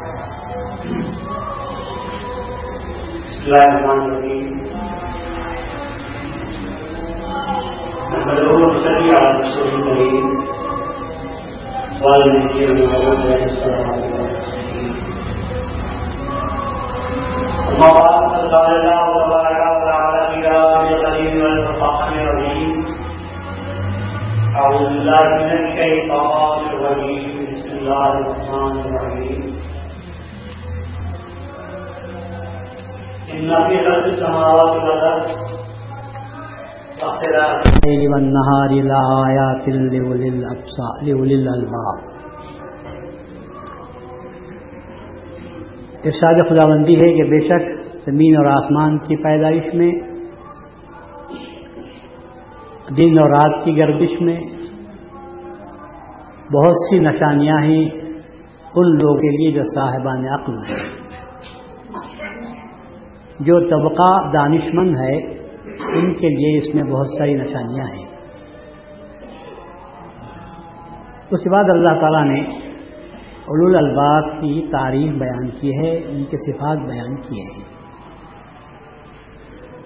بسم الله الرحمن الرحيم والنهار لآيات لأولي الأبصار لأولي الألباب ارشاد خداوندی ہے کہ بے شک زمین اور آسمان کی پیدائش میں، دن اور رات کی گردش میں بہت سی نشانیاں ہیں ان لوگوں کے لیے جو صاحبان عقل ہیں۔ جو طبقہ دانشمند ہے، ان کے لیے اس میں بہت ساری نشانیاں ہیں۔ اس کے بعد اللہ تعالیٰ نے اولو الباب کی تعریف بیان کی ہے، ان کے صفات بیان کیے ہیں۔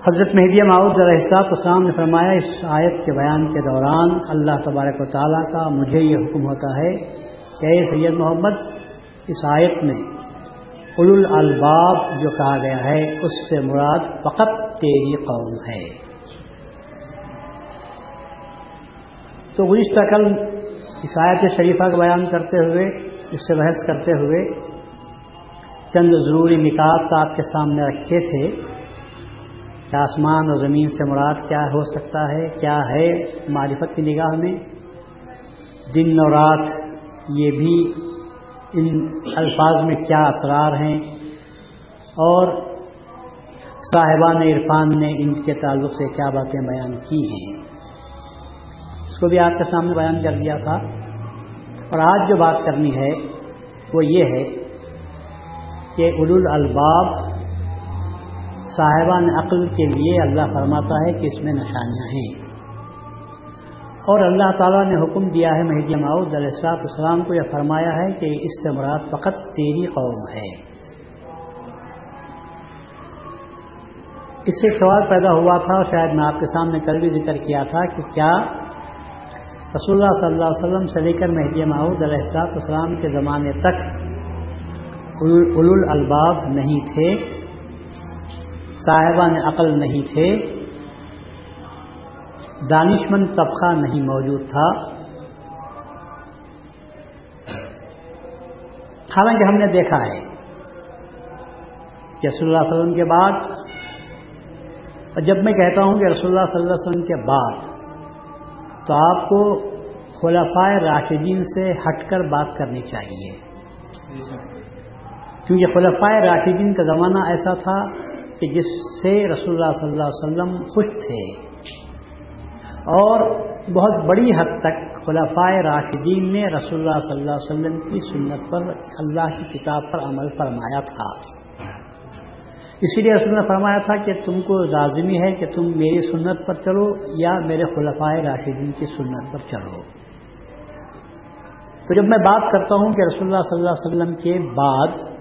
حضرت مہدی معاؤد الحساط اسلام نے فرمایا، اس آیت کے بیان کے دوران اللہ تبارک و تعالیٰ کا مجھے یہ حکم ہوتا ہے کہ سید محمد، اس آیت میں اولو الباب جو کہا گیا ہے، اس سے مراد فقط تیری قوم ہے۔ تو گزشتہ کل اس آیت شریفہ کا بیان کرتے ہوئے، اس سے بحث کرتے ہوئے چند ضروری نکات آپ کے سامنے رکھے تھے۔ کہ آسمان اور زمین سے مراد کیا ہو سکتا ہے؟ کیا ہے معرفت کی نگاہ میں؟ دن اور رات یہ بھی ان الفاظ میں کیا اسرار ہیں اور صاحبان عرفان نے ان کے تعلق سے کیا باتیں بیان کی ہیں۔ اس کو بھی آپ کے سامنے بیان کر دیا تھا۔ اور آج جو بات کرنی ہے وہ یہ ہے کہ اول الباب صاحبان عقل کے لیے اللہ فرماتا ہے کہ اس میں نشانیاں ہیں۔ اور اللہ تعالیٰ نے حکم دیا ہے مہدی معاؤد علیہ السلاط السلام کو یہ فرمایا ہے کہ اس سے مراد فقط تیری قوم ہے۔ اس سے ایک سوال پیدا ہوا تھا اور شاید میں آپ کے سامنے کل بھی ذکر کیا تھا کہ کیا رسول اللہ صلی اللہ علیہ وسلم سے لے کر مہدی معاؤد علیہ السلاط السلام کے زمانے تک اول الباب نہیں تھے، صاحبان عقل نہیں تھے۔ دانشمند طبقہ نہیں موجود تھا۔ حالانکہ ہم نے دیکھا ہے کہ رسول اللہ علیہ وسلم کے بعد، اور جب میں کہتا ہوں کہ رسول اللہ صلی اللہ علیہ وسلم کے بعد، تو آپ کو خلفائے راشدین سے ہٹ کر بات کرنی چاہیے۔ کیونکہ خلفائے راشدین کا زمانہ ایسا تھا کہ جس سے رسول اللہ صلی اللہ علیہ وسلم خوش تھے۔ اور بہت بڑی حد تک خلفائے راشدین نے رسول اللہ صلی اللہ علیہ وسلم کی سنت پر اللہ کی کتاب پر عمل فرمایا تھا۔ اسی لیے رسول نے فرمایا تھا کہ تم کو لازمی ہے کہ تم میری سنت پر چلو یا میرے خلفائے راشدین کی سنت پر چلو۔ تو جب میں بات کرتا ہوں کہ رسول اللہ صلی اللہ علیہ وسلم کے بعد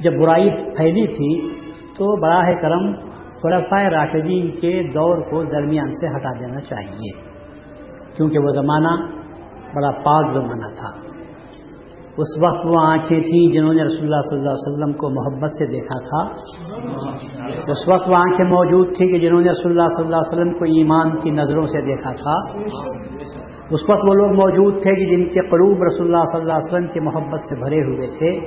جب برائی پھیلی تھی تو براہ کرم خلفائے راشدین کے دور کو درمیان سے ہٹا دینا چاہیے۔ کیونکہ وہ زمانہ بڑا پاک زمانہ تھا۔ اس وقت وہ آنکھیں تھیں جنہوں نے رسول اللہ صلی اللہ علیہ وسلم کو محبت سے دیکھا تھا۔ اس وقت وہ آنکھیں موجود تھیں کہ جنہوں نے رسول اللہ صلی اللہ علیہ وسلم کو ایمان کی نظروں سے دیکھا تھا۔ اس وقت وہ لوگ موجود تھے کہ جن کے قروب رسول اللہ صلی اللہ علیہ وسلم کی محبت سے بھرے ہوئے تھے۔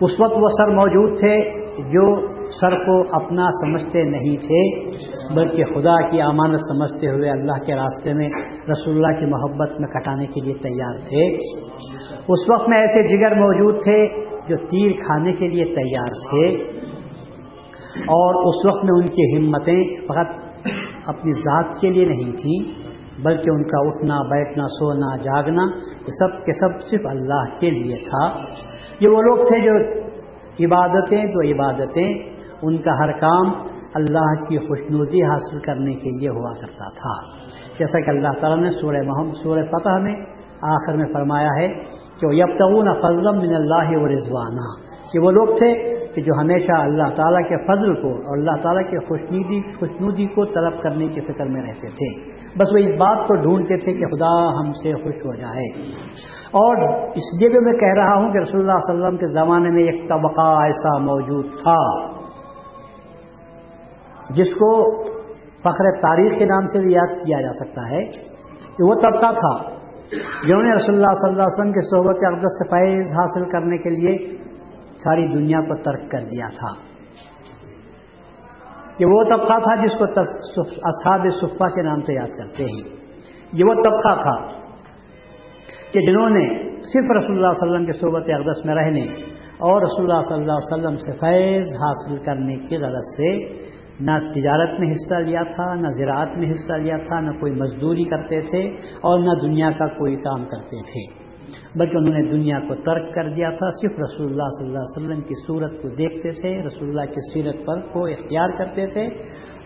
اس وقت وہ سر موجود تھے جو سر کو اپنا سمجھتے نہیں تھے، بلکہ خدا کی امانت سمجھتے ہوئے اللہ کے راستے میں رسول اللہ کی محبت میں کٹانے کے لیے تیار تھے۔ اس وقت میں ایسے جگر موجود تھے جو تیر کھانے کے لیے تیار تھے۔ اور اس وقت میں ان کی ہمتیں فقط اپنی ذات کے لیے نہیں تھیں، بلکہ ان کا اٹھنا، بیٹھنا، سونا، جاگنا، یہ سب کے سب صرف اللہ کے لیے تھا۔ یہ وہ لوگ تھے جو عبادتیں تو عبادتیں، ان کا ہر کام اللہ کی خوشنودی حاصل کرنے کے لیے ہوا کرتا تھا۔ جیسا کہ اللہ تعالیٰ نے سورہ محمد سورہ فتح میں آخر میں فرمایا ہے کہ یبتغون فضل من اللہ و رضوانہ کہ وہ لوگ تھے کہ جو ہمیشہ اللہ تعالیٰ کے فضل کو اور اللہ تعالیٰ کے خوشنودی خوشنودی کو طلب کرنے کی فکر میں رہتے تھے۔ بس وہ اس بات کو ڈھونڈتے تھے کہ خدا ہم سے خوش ہو جائے۔ اور اس لیے بھی میں کہہ رہا ہوں کہ رسول اللہ صلی اللہ علیہ وسلم کے زمانے میں ایک طبقہ ایسا موجود تھا جس کو فخر تاریخ کے نام سے بھی یاد کیا جا سکتا ہے کہ وہ طبقہ تھا جنہوں نے رسول اللہ صلی اللہ علیہ وسلم کے صحبت اقدس سے فیض حاصل کرنے کے لیے ساری دنیا کو ترک کر دیا تھا۔ یہ وہ طبقہ تھا جس کو اصحاب صفا کے نام سے یاد کرتے ہیں۔ یہ وہ طبقہ تھا کہ جنہوں نے صرف رسول اللہ علیہ وسلم کے صحبت اقدس میں رہنے اور رسول اللہ صلی اللہ علیہ وسلم سے فیض حاصل کرنے کی غرض سے نہ تجارت میں حصہ لیا تھا، نہ زراعت میں حصہ لیا تھا، نہ کوئی مزدوری کرتے تھے اور نہ دنیا کا کوئی کام کرتے تھے۔ بلکہ انہوں نے دنیا کو ترک کر دیا تھا، صرف رسول اللہ صلی اللہ علیہ وسلم کی صورت کو دیکھتے تھے، رسول اللہ کی سیرت پر کو اختیار کرتے تھے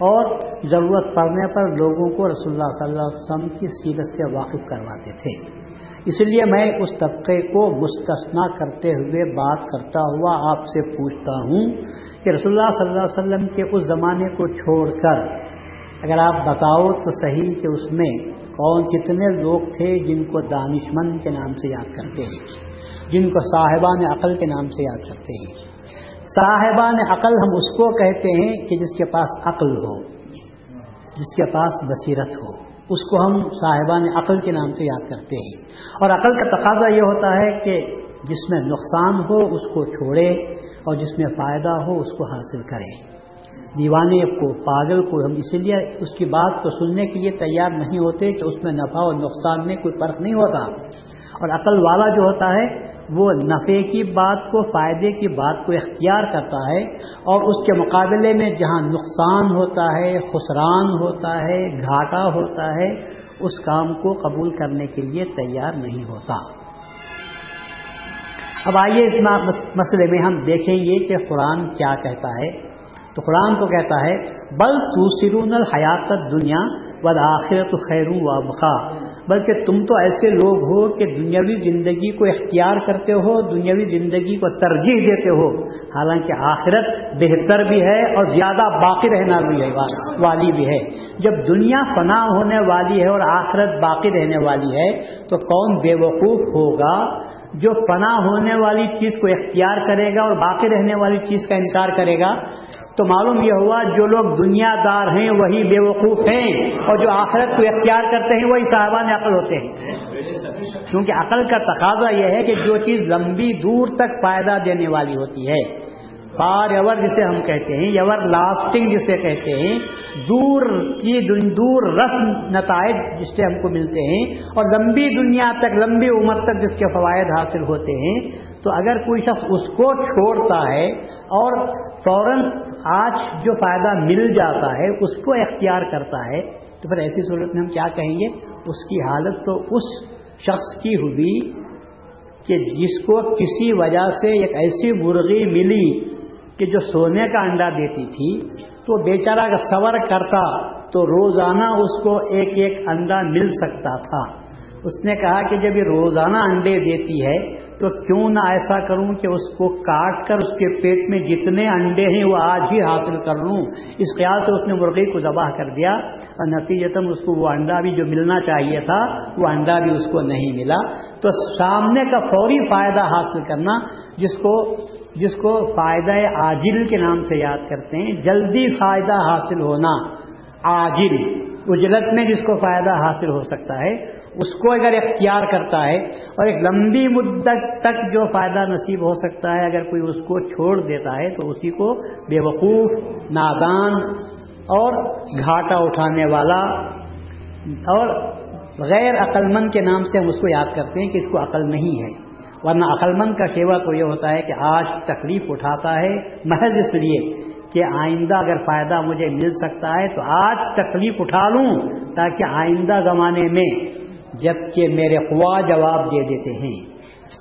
اور ضرورت پڑنے پر لوگوں کو رسول اللہ صلی اللہ علیہ وسلم کی سیرت سے واقف کرواتے تھے۔ اس لیے میں اس طبقے کو مستثنا کرتے ہوئے بات کرتا ہوا آپ سے پوچھتا ہوں کہ رسول اللہ صلی اللہ علیہ وسلم کے اس زمانے کو چھوڑ کر، اگر آپ بتاؤ تو صحیح کہ اس میں کون کتنے لوگ تھے جن کو دانش مند کے نام سے یاد کرتے ہیں، جن کو صاحبان عقل کے نام سے یاد کرتے ہیں۔ صاحبان عقل ہم اس کو کہتے ہیں کہ جس کے پاس عقل ہو، جس کے پاس بصیرت ہو، اس کو ہم صاحبان عقل کے نام سے یاد کرتے ہیں۔ اور عقل کا تقاضا یہ ہوتا ہے کہ جس میں نقصان ہو اس کو چھوڑے اور جس میں فائدہ ہو اس کو حاصل کرے۔ دیوانے کو، پاگل کو ہم اسی لیے اس کی بات کو سننے کے لیے تیار نہیں ہوتے کہ اس میں نفع اور نقصان میں کوئی فرق نہیں ہوتا۔ اور عقل والا جو ہوتا ہے، وہ نفع کی بات کو، فائدے کی بات کو اختیار کرتا ہے اور اس کے مقابلے میں جہاں نقصان ہوتا ہے، خسران ہوتا ہے، گھاٹا ہوتا ہے، اس کام کو قبول کرنے کے لیے تیار نہیں ہوتا۔ اب آئیے اس مسئلے میں ہم دیکھیں گے کہ قرآن کیا کہتا ہے۔ تو قرآن تو کہتا ہے، بل تو سرون الحیات دنیا بد آخرت خیر و بخا بلکہ تم تو ایسے لوگ ہو کہ دنیاوی زندگی کو اختیار کرتے ہو، دنیاوی زندگی کو ترجیح دیتے ہو۔ حالانکہ آخرت بہتر بھی ہے اور زیادہ باقی رہنا بھی ہے والی بھی ہے۔ جب دنیا فنا ہونے والی ہے اور آخرت باقی رہنے والی ہے، تو کون بے وقوف ہوگا۔ جو پناہ ہونے والی چیز کو اختیار کرے گا اور باقی رہنے والی چیز کا انکار کرے گا، تو معلوم یہ ہوا جو لوگ دنیا دار ہیں وہی بے وقوف ہیں اور جو آخرت کو اختیار کرتے ہیں وہی صاحبان عقل ہوتے ہیں۔ کیونکہ عقل کا تقاضا یہ ہے کہ جو چیز لمبی دور تک فائدہ دینے والی ہوتی ہے۔ فار ایور جسے ہم کہتے ہیں ایور لاسٹنگ جسے کہتے ہیں، دور کی دور رسم نتائج جس سے ہم کو ملتے ہیں اور لمبی دنیا تک، لمبی عمر تک جس کے فوائد حاصل ہوتے ہیں۔ تو اگر کوئی شخص اس کو چھوڑتا ہے اور فوراً آج جو فائدہ مل جاتا ہے، اس کو اختیار کرتا ہے، تو پھر ایسی صورت میں ہم کیا کہیں گے؟ اس کی حالت تو اس شخص کی ہوئی کہ جس کو کسی وجہ سے ایک ایسی مرغی ملی کہ جو سونے کا انڈا دیتی تھی، تو بیچارہ کا سور کرتا تو روزانہ اس کو ایک ایک انڈا مل سکتا تھا۔ اس نے کہا کہ جب یہ روزانہ انڈے دیتی ہے تو کیوں نہ ایسا کروں کہ اس کو کاٹ کر اس کے پیٹ میں جتنے انڈے ہیں وہ آج ہی حاصل کر لوں۔ اس خیال سے اس نے مرغی کو ذبح کر دیا۔ اور نتیجتاً اس کو وہ انڈا بھی جو ملنا چاہیے تھا، وہ انڈا بھی اس کو نہیں ملا۔ تو سامنے کا فوری فائدہ حاصل کرنا، جس کو جس کو فائدہ عاجل کے نام سے یاد کرتے ہیں، جلدی فائدہ حاصل ہونا۔ عاجل اجرت میں جس کو فائدہ حاصل ہو سکتا ہے اس کو اگر اختیار کرتا ہے اور ایک لمبی مدت تک جو فائدہ نصیب ہو سکتا ہے، اگر کوئی اس کو چھوڑ دیتا ہے تو اسی کو بے وقوف نادان اور گھاٹا اٹھانے والا اور غیر عقلمند کے نام سے ہم اس کو یاد کرتے ہیں کہ اس کو عقل نہیں ہے۔ ورنہ عقلمند کا شیوا تو یہ ہوتا ہے کہ آج تکلیف اٹھاتا ہے۔ محض اس لیے کہ آئندہ اگر فائدہ مجھے مل سکتا ہے تو آج تکلیف اٹھا لوں تاکہ آئندہ زمانے میں جبکہ میرے خواہ جواب دے دیتے ہیں۔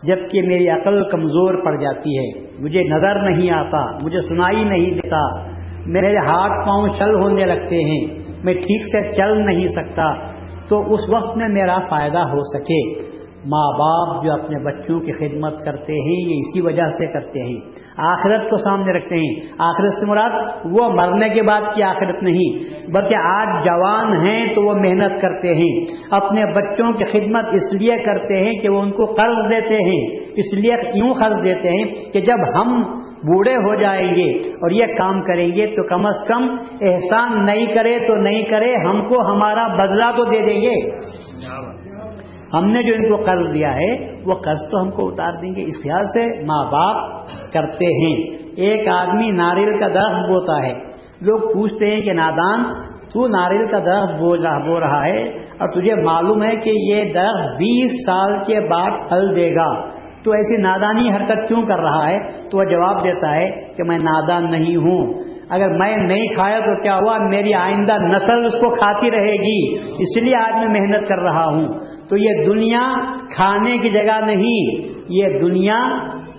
جبکہ میری عقل کمزور پڑ جاتی ہے، مجھے نظر نہیں آتا، مجھے سنائی نہیں دیتا۔ میرے ہاتھ پاؤں چل ہونے لگتے ہیں، میں ٹھیک سے چل نہیں سکتا، تو اس وقت میں میرا فائدہ ہو سکے۔ ماں باپ جو اپنے بچوں کی خدمت کرتے ہیں، یہ اسی وجہ سے کرتے ہیں۔ آخرت کو سامنے رکھتے ہیں۔ آخرت سے مراد وہ مرنے کے بعد کی آخرت نہیں، بلکہ آج جوان ہیں تو وہ محنت کرتے ہیں۔ اپنے بچوں کی خدمت اس لیے کرتے ہیں کہ وہ ان کو قرض دیتے ہیں۔ اس لیے یوں قرض دیتے ہیں کہ جب ہم بوڑھے ہو جائیں گے اور یہ کام کریں گے تو کم از کم احسان نہیں کرے تو نہیں کرے، ہم کو ہمارا بدلہ تو دے دیں گے۔ ہم نے جو ان کو قرض دیا ہے، وہ قرض تو ہم کو اتار دیں گے۔ اس خیال سے ماں باپ کرتے ہیں۔ ایک آدمی ناریل کا درخت بوتا ہے۔ لوگ پوچھتے ہیں کہ نادان، تو ناریل کا درخت بو بو رہا ہے اور تجھے معلوم ہے کہ یہ درخت بیس سال کے بعد پھل دے گا۔ تو ایسی نادانی حرکت کیوں کر رہا ہے؟ تو وہ جواب دیتا ہے کہ میں نادان نہیں ہوں۔ اگر میں نہیں کھایا تو کیا ہوا؟ میری آئندہ نسل اس کو کھاتی رہے گی، اس لیے آج میں محنت کر رہا ہوں۔ تو یہ دنیا کھانے کی جگہ نہیں، یہ دنیا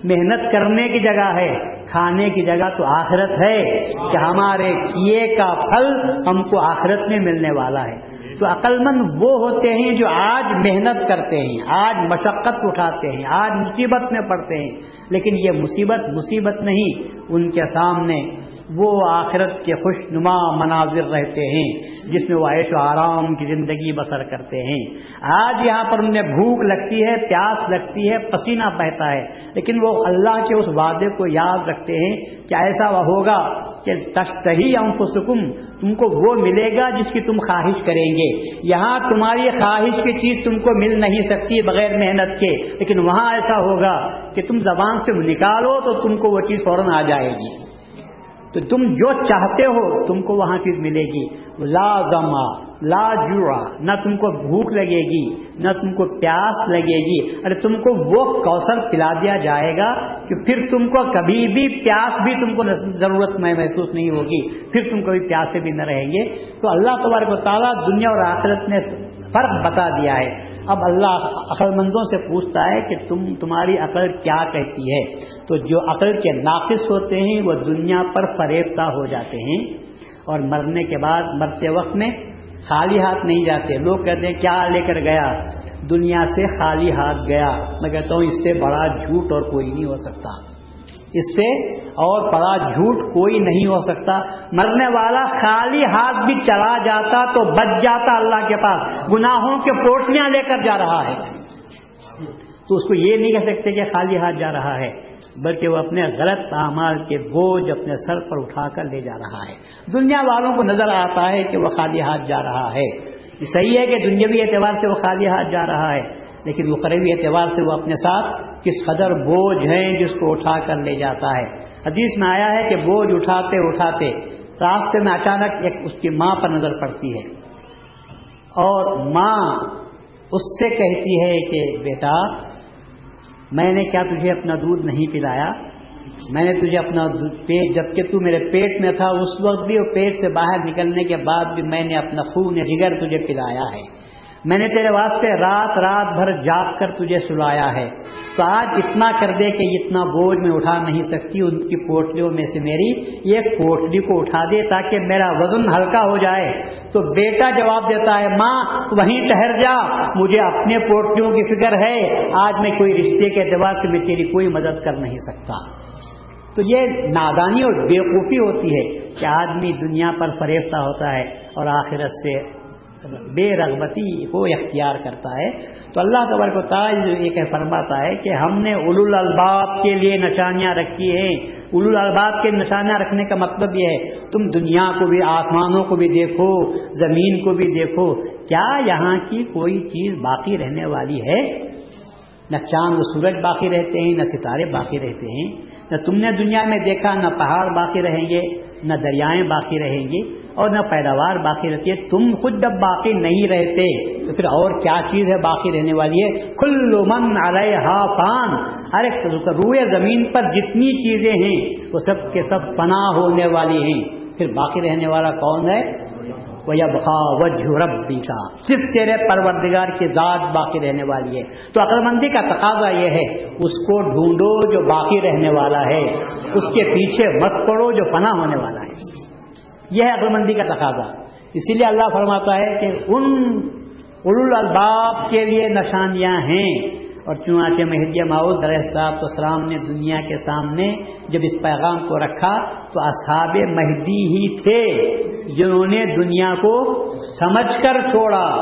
محنت کرنے کی جگہ ہے۔ کھانے کی جگہ تو آخرت ہے کہ ہمارے کیے کا پھل ہم کو آخرت میں ملنے والا ہے۔ تو عقل مند وہ ہوتے ہیں جو آج محنت کرتے ہیں، آج مشقت اٹھاتے ہیں، آج مصیبت میں پڑتے ہیں۔ لیکن یہ مصیبت مصیبت نہیں، ان کے سامنے وہ آخرت کے خوش نما مناظر رہتے ہیں، جس میں وہ عیش و آرام کی زندگی بسر کرتے ہیں۔ آج یہاں پر انہیں بھوک لگتی ہے، پیاس لگتی ہے، پسینہ بہتا ہے، لیکن وہ اللہ کے اس وعدے کو یاد رکھتے ہیں کہ ایسا وہ ہوگا کہ تشتہی انفسکم، تم کو وہ ملے گا جس کی تم خواہش کریں گے۔ یہاں تمہاری خواہش کی چیز تم کو مل نہیں سکتی بغیر محنت کے، لیکن وہاں ایسا ہوگا کہ تم زبان سے نکالو تو تم کو وہ چیز فوراً آ جائے گی۔ تو تم جو چاہتے ہو تم کو وہاں چیز ملے گی۔ لازما لا جڑا نہ تم کو بھوک لگے گی، نہ تم کو پیاس لگے گی۔ ارے تم کو وہ کوثر پلا دیا جائے گا کہ پھر تم کو کبھی بھی پیاس بھی تم کو ضرورت میں محسوس نہیں ہوگی، پھر تم کبھی پیاسے بھی نہ رہیں گے۔ تو اللہ تبارک و تعالیٰ دنیا اور آخرت نے فرق بتا دیا ہے۔ اب اللہ عقل مندوں سے پوچھتا ہے کہ تم تمہاری عقل کیا کہتی ہے؟ تو جو عقل کے ناقص ہوتے ہیں وہ دنیا پر فریفتہ ہو جاتے ہیں۔ اور مرنے کے بعد مرتے وقت میں خالی ہاتھ نہیں جاتے۔ لوگ کہتے ہیں، کیا لے کر گیا؟ دنیا سے خالی ہاتھ گیا۔ میں کہتا ہوں، اس سے بڑا جھوٹ اور کوئی نہیں ہو سکتا۔ اس سے اور بڑا جھوٹ کوئی نہیں ہو سکتا۔ مرنے والا خالی ہاتھ بھی چلا جاتا تو بچ جاتا اللہ کے پاس۔ گناہوں کے پوٹیاں لے کر جا رہا ہے۔ تو اس کو یہ نہیں کہہ سکتے کہ خالی ہاتھ جا رہا ہے۔ بلکہ وہ اپنے غلط اعمال کے بوجھ اپنے سر پر اٹھا کر لے جا رہا ہے۔ دنیا والوں کو نظر آتا ہے کہ وہ خالی ہاتھ جا رہا ہے۔ صحیح ہے کہ دنیاوی اعتبار سے وہ خالی ہاتھ جا رہا ہے، لیکن وہ قریبی اعتبار سے وہ اپنے ساتھ کس قدر بوجھ ہیں جس کو اٹھا کر لے جاتا ہے۔ حدیث میں آیا ہے کہ بوجھ اٹھاتے اٹھاتے راستے میں اچانک ایک اس کی ماں پر نظر پڑتی ہے۔ اور ماں اس سے کہتی ہے کہ بیٹا میں نے کیا تجھے اپنا دودھ نہیں پلایا؟ میں نے تجھے اپنا پیٹ، جبکہ تو میرے پیٹ میں تھا، اس وقت بھی اور پیٹ سے باہر نکلنے کے بعد بھی میں نے اپنا خون جگر تجھے پلایا ہے۔ میں نے تیرے واسطے رات رات بھر جاگ کر تجھے سلایا ہے۔ تو آج اتنا کر دے کہ اتنا بوجھ میں اٹھا نہیں سکتی، ان کی پوٹلیوں میں سے میری یہ پوٹلی کو اٹھا دے تاکہ میرا وزن ہلکا ہو جائے۔ تو بیٹا جواب دیتا ہے، ماں، وہیں ٹہر جا، مجھے اپنے پوٹلیوں کی فکر ہے۔ آج میں کوئی رشتے کے اعتبار سے میں تیری کوئی مدد کر نہیں سکتا۔ تو یہ نادانی اور بیوقوفی ہوتی ہے کہ آدمی دنیا پر فریفتہ ہوتا ہے اور آخرت سے بے رغبتی کو اختیار کرتا ہے۔ تو اللہ قبر کو تاج یہ فرماتا ہے کہ ہم نے اول الباب کے لیے نشانیاں رکھی ہیں۔ اول الباب کے نشانیاں رکھنے کا مطلب یہ ہے، تم دنیا کو بھی، آسمانوں کو بھی دیکھو، زمین کو بھی دیکھو۔ کیا یہاں کی کوئی چیز باقی رہنے والی ہے؟ نہ چاند سورج باقی رہتے ہیں، نہ ستارے باقی رہتے ہیں۔ نہ تم نے دنیا میں دیکھا، نہ پہاڑ باقی رہیں گے، نہ دریائیں باقی رہیں گی۔ اور نہ پیداوار باقی رہتی ہے۔ تم خود جب باقی نہیں رہتے تو پھر اور کیا چیز ہے باقی رہنے والی ہے؟ کل من علیہ پان ہر ایک روئے زمین پر جتنی چیزیں ہیں، وہ سب کے سب پناہ ہونے والی ہیں۔ پھر باقی رہنے والا کون ہے؟ وہ بخا وجہ ربی کا صرف تیرے پروردگار کی ذات باقی رہنے والی ہے۔ تو عقلمندی کا تقاضا یہ ہے، اس کو ڈھونڈو جو باقی رہنے والا ہے۔ اس کے پیچھے مت پڑو جو پناہ ہونے والا ہے۔ یہ ہے عقلمندی کا تقاضا۔ اسی لیے اللہ فرماتا ہے کہ ان الباب کے لیے نشانیاں ہیں۔ اور چنانچہ مہدی معود صاحب السلام نے دنیا کے سامنے جب اس پیغام کو رکھا تو اصحاب مہدی ہی تھے جنہوں نے دنیا کو سمجھ کر چھوڑا۔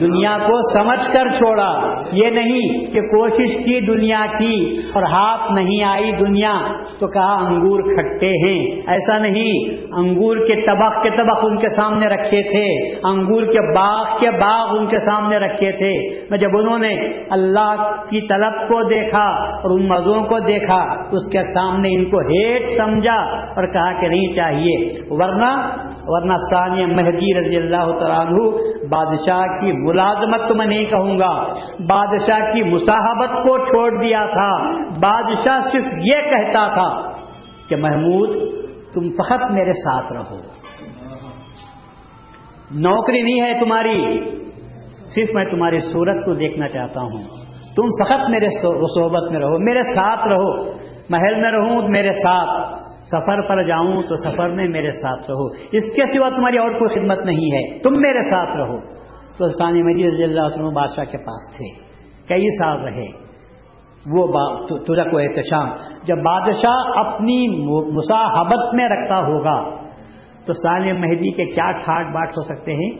دنیا کو سمجھ کر چھوڑا۔ یہ نہیں کہ کوشش کی دنیا کی اور ہاتھ نہیں آئی دنیا۔ تو کہا انگور کھٹے ہیں۔ ایسا نہیں۔ انگور کے طبق کے طبق ان کے سامنے رکھے تھے۔ انگور کے باغ کے باغ ان کے سامنے رکھے تھے۔ میں جب انہوں نے اللہ کی طلب کو دیکھا اور ان مزوں کو دیکھا، اس کے سامنے ان کو ہیٹ سمجھا اور کہا کہ نہیں چاہیے۔ ورنہ ورنہ ثانیہ مہدی رضی اللہ تعالیٰ بادشاہ کی ملازمت تو میں نہیں کہوں گا۔ بادشاہ کی مصاحبت کو چھوڑ دیا تھا۔ بادشاہ صرف یہ کہتا تھا کہ محمود، تم فقط میرے ساتھ رہو۔ نوکری نہیں ہے تمہاری۔ صرف میں تمہاری صورت کو دیکھنا چاہتا ہوں۔ تم فقط میرے صحبت میں رہو، میرے ساتھ رہو۔ محل میں رہوں، میرے ساتھ۔ سفر پر جاؤں تو سفر میں میرے ساتھ رہو۔ اس کے سوا تمہاری اور کوئی خدمت نہیں ہے۔ تم میرے ساتھ رہو۔ تو ثانی مجید رضی اللہ عنہ بادشاہ کے پاس تھے۔ کئی سال رہے۔ وہ ترک و احتشام۔ جب بادشاہ اپنی مصاحبت میں رکھتا ہوگا، تو ثانی مہدی کے کیا ٹھاٹ باٹ ہو سکتے ہیں؟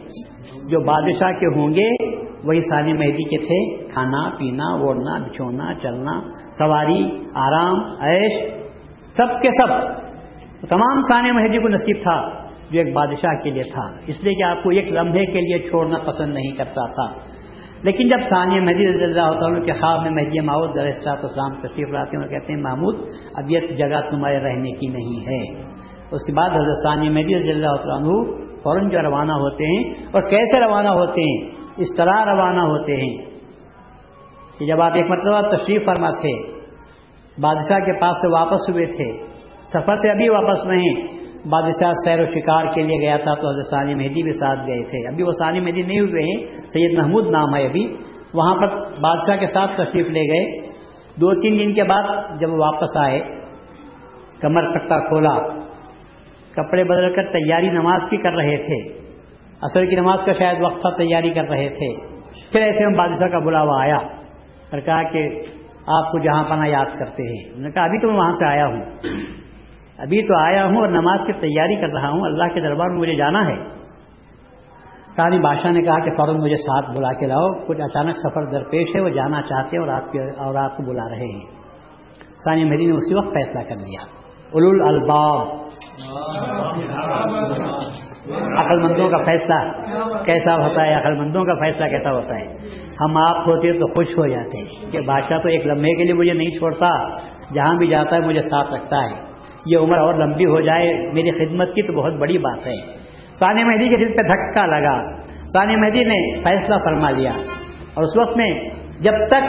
جو بادشاہ کے ہوں گے، وہی ثانی مہدی کے تھے۔ کھانا، پینا اوڑھنا بچھونا، چلنا، سواری، آرام، عیش۔ سب کے سب. تمام ثانیہ مہدی کو نصیب تھا جو ایک بادشاہ کے لیے تھا. اس لیے کہ آپ کو ایک لمحے کے لیے چھوڑنا پسند نہیں کرتا تھا. لیکن جب ثانیہ مہدی رضی اللہ عنہ کے خواب میں مہدی ماؤد درسات اسلام تشریف لاتے ہیں اور کہتے ہیں، محمود، اب یہ جگہ تمہارے رہنے کی نہیں ہے. اس کے بعد حضرت ثانیہ مہدی رضی اللہ عنہ فوراً جو روانہ ہوتے ہیں اور کیسے روانہ ہوتے ہیں؟ اس طرح روانہ ہوتے ہیں کہ جب آپ ایک مرتبہ تشریف فرما تھے بادشاہ کے پاس سے واپس ہوئے تھے۔ سفر سے ابھی واپس نہیں۔ بادشاہ سیر و شکار کے لیے گیا تھا تو حضرت ثانی مہدی بھی ساتھ گئے تھے۔ ابھی وہ ثانی مہدی نہیں ہوئے ہیں، سید محمود نام ہے ابھی۔ وہاں پر بادشاہ کے ساتھ تشریف لے گئے۔ دو تین دن کے بعد جب وہ واپس آئے، کمر پٹا کھولا۔ کپڑے بدل کر تیاری نماز کی کر رہے تھے۔ اصل کی نماز کا شاید وقت تھا، تیاری کر رہے تھے۔ پھر ایسے ہم بادشاہ کا بلاوا آیا اور کہا کہ آپ کو جہاں پناہ یاد کرتے ہیں۔ انہوں نے کہا، ابھی تو میں وہاں سے آیا ہوں۔ ابھی تو آیا ہوں اور نماز کی تیاری کر رہا ہوں۔ اللہ کے دربار میں مجھے جانا ہے۔ کہانی بادشاہ نے کہا کہ فوراً مجھے ساتھ بلا کے لاؤ۔ کچھ اچانک سفر درپیش ہے، وہ جانا چاہتے ہیں اور آپ کے اور آپ کو بلا رہے ہیں۔ ثانیہ مہری نے اسی وقت فیصلہ کر لیا۔ اول الباب عقل مندوں کا فیصلہ کیسا ہوتا ہے؟ عقل مندوں کا فیصلہ کیسا ہوتا ہے؟ ہم آپ ہوتے تو خوش ہو جاتے ہیں کہ بادشاہ تو ایک لمحے کے لیے مجھے نہیں چھوڑتا، جہاں بھی جاتا ہے مجھے ساتھ رکھتا ہے۔ یہ عمر اور لمبی ہو جائے میری خدمت کی تو بہت بڑی بات ہے۔ ثانیہ مہدی کے دل پہ دھکا لگا۔ ثانیہ مہدی نے فیصلہ فرما لیا۔ اور اس وقت میں جب تک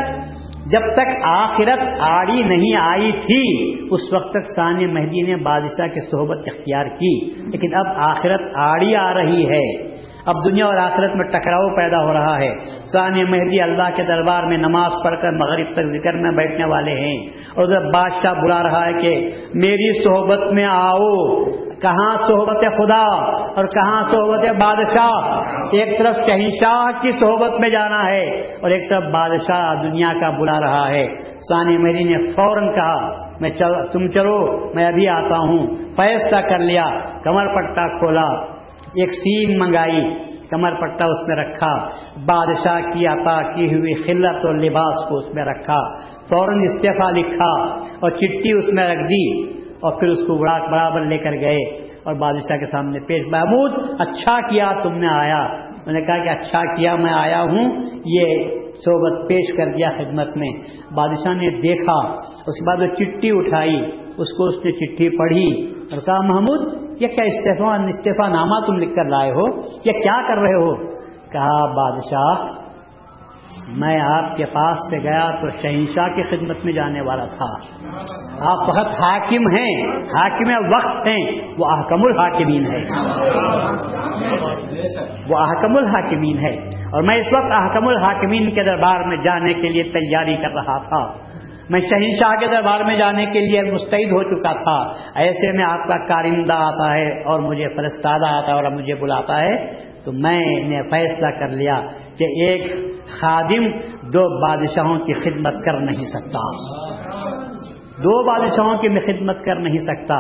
جب تک آخرت آڑی نہیں آئی تھی، اس وقت تک ثانیہ مہدی نے بادشاہ کے صحبت اختیار کی۔ لیکن اب آخرت آڑی آ رہی ہے۔ اب دنیا اور آخرت میں ٹکراؤ پیدا ہو رہا ہے۔ ثانیہ مہدی اللہ کے دربار میں نماز پڑھ کر مغرب تک ذکر میں بیٹھنے والے ہیں۔ اور جب بادشاہ بلا رہا ہے کہ میری صحبت میں آؤ۔ کہاں صحبت خدا اور کہاں صحبت بادشاہ؟ ایک طرف شہنشاہ کی صحبت میں جانا ہے اور ایک طرف بادشاہ دنیا کا بلا رہا ہے۔ ثانی میری نے فوراً کہا، میں چل، تم چلو، میں ابھی آتا ہوں۔ فیصلہ کر لیا، کمر پٹا کھولا۔ ایک سین منگائی، کمر پٹا اس میں رکھا، بادشاہ کی عطا کی ہوئی خلت اور لباس کو اس میں رکھا، فوراً استعفی لکھا اور چٹھی اس میں رکھ دی اور پھر اس کو برابر لے کر گئے اور بادشاہ کے سامنے پیش، محمود اچھا کیا تم نے آیا؟ میں نے کہا کہ اچھا کیا میں آیا ہوں، یہ صحبت پیش کر دیا خدمت میں۔ بادشاہ نے دیکھا، اس کے بعد وہ چٹھی اٹھائی، اس کو اس نے چٹھی پڑھی اور کہا، محمود یہ کیا استعفی استعفی نامہ تم لکھ کر لائے ہو؟ یہ کیا کر رہے ہو؟ کہا، بادشاہ، میں آپ کے پاس سے گیا تو شہنشاہ کی خدمت میں جانے والا تھا۔ آپ بہت حاکم ہیں، حاکم وقت ہیں، وہ احکم الحاکمین ہے وہ احکم الحاکمین ہے اور میں اس وقت احکم الحاکمین کے دربار میں جانے کے لیے تیاری کر رہا تھا۔ میں شہنشاہ کے دربار میں جانے کے لیے مستعد ہو چکا تھا۔ ایسے میں آپ کا کارندہ آتا ہے اور مجھے فرستادہ آتا ہے اور مجھے بلاتا ہے، تو میں نے فیصلہ کر لیا کہ ایک خادم دو بادشاہوں کی خدمت کر نہیں سکتا۔ دو بادشاہوں کی میں خدمت کر نہیں سکتا۔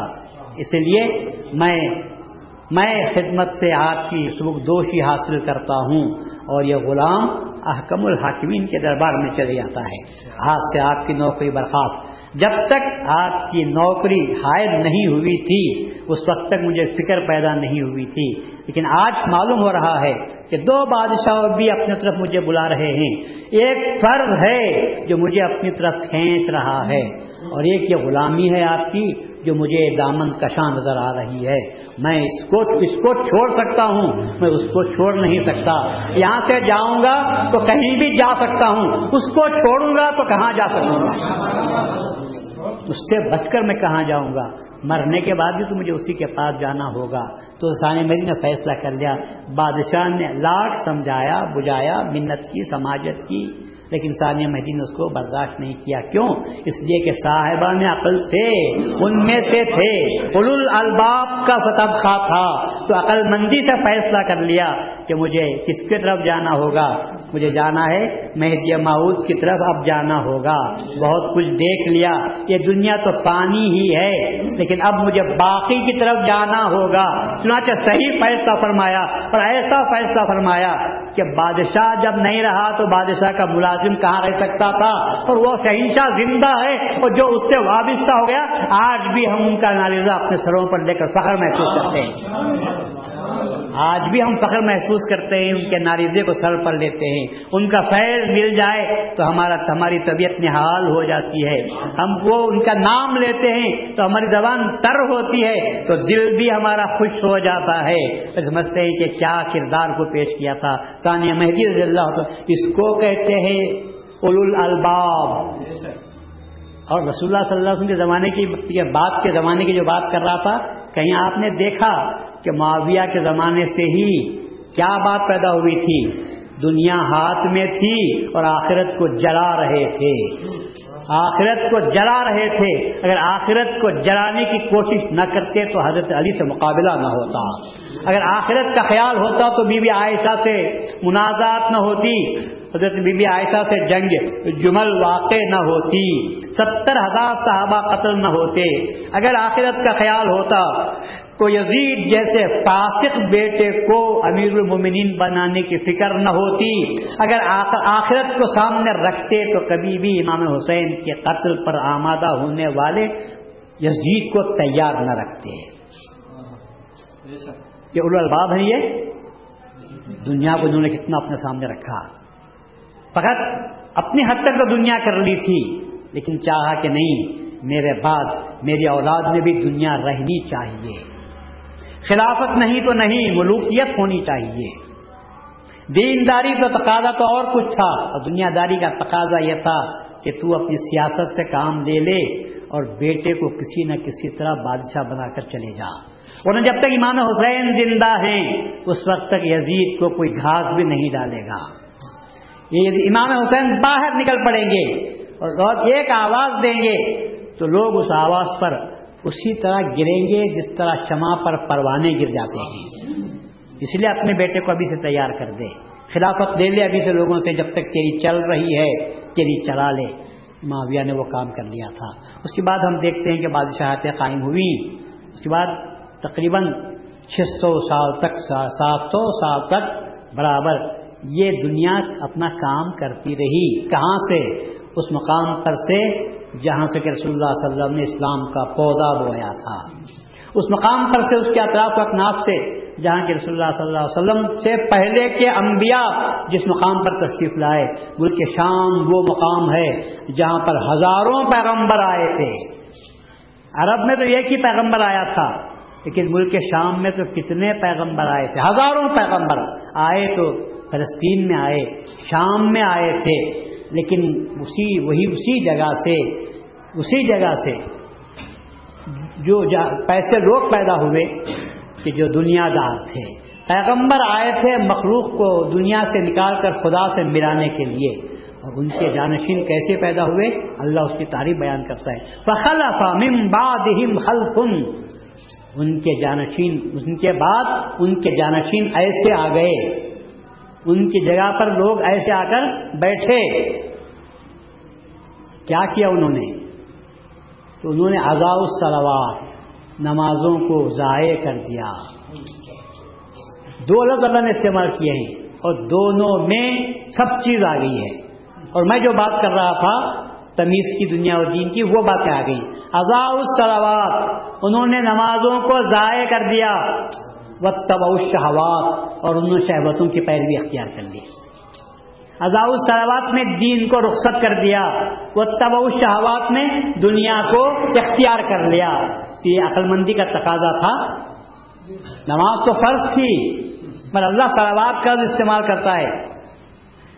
اس لیے میں میں خدمت سے آپ کی سبک دوشی حاصل کرتا ہوں۔ اور یہ غلام احکم الحاکمین کے دربار میں چلے جاتا ہے۔ آج سے آپ کی نوکری برخاست۔ جب تک آپ کی نوکری حائد نہیں ہوئی تھی اس وقت تک مجھے فکر پیدا نہیں ہوئی تھی۔ لیکن آج معلوم ہو رہا ہے کہ دو بادشاہ بھی اپنی طرف مجھے بلا رہے ہیں۔ ایک فرض ہے جو مجھے اپنی طرف کھینچ رہا ہے۔ اور ایک یہ غلامی ہے آپ کی۔ جو مجھے دامن کشاں نظر آ رہی ہے میں اس کو اس کو چھوڑ سکتا ہوں میں اس کو چھوڑ نہیں سکتا یہاں سے جاؤں گا تو کہیں بھی جا سکتا ہوں اس کو چھوڑوں گا تو کہاں جا سکوں گا اس سے بچ کر میں کہاں جاؤں گا مرنے کے بعد بھی تو مجھے اسی کے پاس جانا ہوگا تو ثانی مری نے فیصلہ کر لیا، بادشاہ نے لاکھ سمجھایا بجایا منت کی، سماجت کی لیکن ثانیہ مہدی نے اس کو برداشت نہیں کیا۔ کیوں؟ اس لیے کہ صاحبان عقل تھے، ان میں سے تھے۔ الباب کا فتح خواہ تھا۔ تو عقل مندی سے فیصلہ کر لیا کہ مجھے کس کی طرف جانا ہوگا۔ مجھے جانا ہے مہدی معود کی طرف، اب جانا ہوگا۔ بہت کچھ دیکھ لیا۔ یہ دنیا تو پانی ہی ہے، لیکن اب مجھے باقی کی طرف جانا ہوگا۔ چنانچہ صحیح فیصلہ فرمایا، اور ایسا فیصلہ فرمایا کہ بادشاہ جب نہیں رہا تو بادشاہ کا ملازم کہاں رہ سکتا تھا؟ اور وہ شہنشاہ زندہ ہے اور جو اس سے وابستہ ہو گیا، آج بھی ہم ان کا نالزہ اپنے سروں پر لے کر فخر محسوس کرتے ہیں۔ آج بھی ہم فخر محسوس کرتے ہیں، ان کے ناریزے کو سر پر لیتے ہیں۔ ان کا فیض مل جائے تو ہمارا، ہماری طبیعت نحال ہو جاتی ہے۔ ہم وہ ان کا نام لیتے ہیں تو ہماری زبان تر ہوتی ہے، تو دل بھی ہمارا خوش ہو جاتا ہے۔ سمجھتے ہیں کہ کیا کردار کو پیش کیا تھا۔ ثانیہ مہدی رضی اللہ اس کو کہتے ہیں اول الباب۔ اور رسول اللہ صلی اللہ علیہ وسلم کے زمانے کی بات کے زمانے کی جو بات کر رہا تھا، کہیں آپ نے دیکھا کہ معاویہ کے زمانے سے ہی کیا بات پیدا ہوئی تھی؟ دنیا ہاتھ میں تھی اور آخرت کو جلا رہے تھے۔ آخرت کو جلا رہے تھے۔ اگر آخرت کو جلانے کی کوشش نہ کرتے تو حضرت علی سے مقابلہ نہ ہوتا۔ اگر آخرت کا خیال ہوتا تو بی بی عائشہ سے منازعات نہ ہوتی۔ حضرت بی بی عائشہ سے جنگ جمل واقع نہ ہوتی، ستر ہزار صحابہ قتل نہ ہوتے۔ اگر آخرت کا خیال ہوتا تو یزید جیسے فاسق بیٹے کو امیر المومنین بنانے کی فکر نہ ہوتی۔ اگر آخرت کو سامنے رکھتے تو کبھی بھی امام حسین کے قتل پر آمادہ ہونے والے یزید کو تیار نہ رکھتے۔ یہ الباب ہے یہ۔ دنیا کو انہوں نے کتنا اپنے سامنے رکھا۔ فقط اپنی حد تک تو دنیا کر لی تھی، لیکن چاہا کہ نہیں، میرے بعد میری اولاد میں بھی دنیا رہنی چاہیے۔ خلافت نہیں تو نہیں، ملوکیت ہونی چاہیے۔ دینداری کا تقاضا تو اور کچھ تھا، اور دنیا داری کا تقاضا یہ تھا کہ تو اپنی سیاست سے کام لے لے اور بیٹے کو کسی نہ کسی طرح بادشاہ بنا کر چلے جا۔ اور جب تک امام حسین زندہ ہیں، اس وقت تک یزید کو کوئی گھاس بھی نہیں ڈالے گا۔ یہ امام حسین باہر نکل پڑیں گے اور ایک آواز دیں گے، تو لوگ اس آواز پر اسی طرح گریں گے، جس طرح شمع پر پروانے گر جاتے ہیں۔ اس لیے اپنے بیٹے کو ابھی سے تیار کر دے۔ خلافت لے لے ابھی سے لوگوں سے، جب تک تیری چل رہی ہے، تیری چلا لے۔ معاویہ نے وہ کام کر لیا تھا۔ اس کے بعد ہم دیکھتے ہیں کہ بادشاہتیں قائم ہوئی اس کے بعد تقریباً چھ سو سال تک سات سو سال تک برابر یہ دنیا اپنا کام کرتی رہی۔ کہاں سے؟ اس مقام پر سے، جہاں سے کہ رسول اللہ صلی اللہ علیہ وسلم نے اسلام کا پودا بویا تھا۔ اس مقام پر سے اس کے اطراف و اکناف سے، جہاں کے رسول اللہ صلی اللہ علیہ وسلم سے پہلے کے انبیاء جس مقام پر تشریف لائے، ملک شام وہ مقام ہے جہاں پر ہزاروں پیغمبر آئے تھے۔ عرب میں تو ایک ہی پیغمبر آیا تھا، لیکن ملک شام میں تو کتنے پیغمبر آئے تھے؟ ہزاروں پیغمبر آئے تو فلسطین میں آئے، شام میں آئے تھے، لیکن اسی، وہی اسی جگہ سے، اسی جگہ سے جو پیسے لوگ پیدا ہوئے کہ جو دنیا دار تھے۔ پیغمبر آئے تھے مخلوق کو دنیا سے نکال کر خدا سے ملانے کے لیے۔ اور ان کے جانشین کیسے پیدا ہوئے؟ اللہ اس کی تعریف بیان کرتا ہے۔ فخلف من بعدہم خلف۔ ان کے جانشین، ان کے بعد ان کے جانشین ایسے آ گئے۔ ان کی جگہ پر لوگ ایسے آ کر بیٹھے۔ کیا کیا انہوں نے؟ تو انہوں نے ازاء السلوات نمازوں کو ضائع کر دیا۔ دو لفظ اللہ نے استعمال کیے ہیں اور دونوں میں سب چیز آ گئی ہے۔ اور میں جو بات کر رہا تھا، تمیز کی دنیا اور دین کی، وہ باتیں آ گئی ازاء السلوات انہوں نے نمازوں کو ضائع کر دیا۔ وہ تب شہوات اور انہوں نے شہبتوں کی پیروی اختیار کر لی۔ ازاء السلوات میں دین کو رخصت کر دیا وہ تب شہوات میں دنیا کو اختیار کر لیا۔ تو یہ عقل مندی کا تقاضا تھا۔ نماز تو فرض تھی پر اللہ سلوات کا استعمال کرتا ہے۔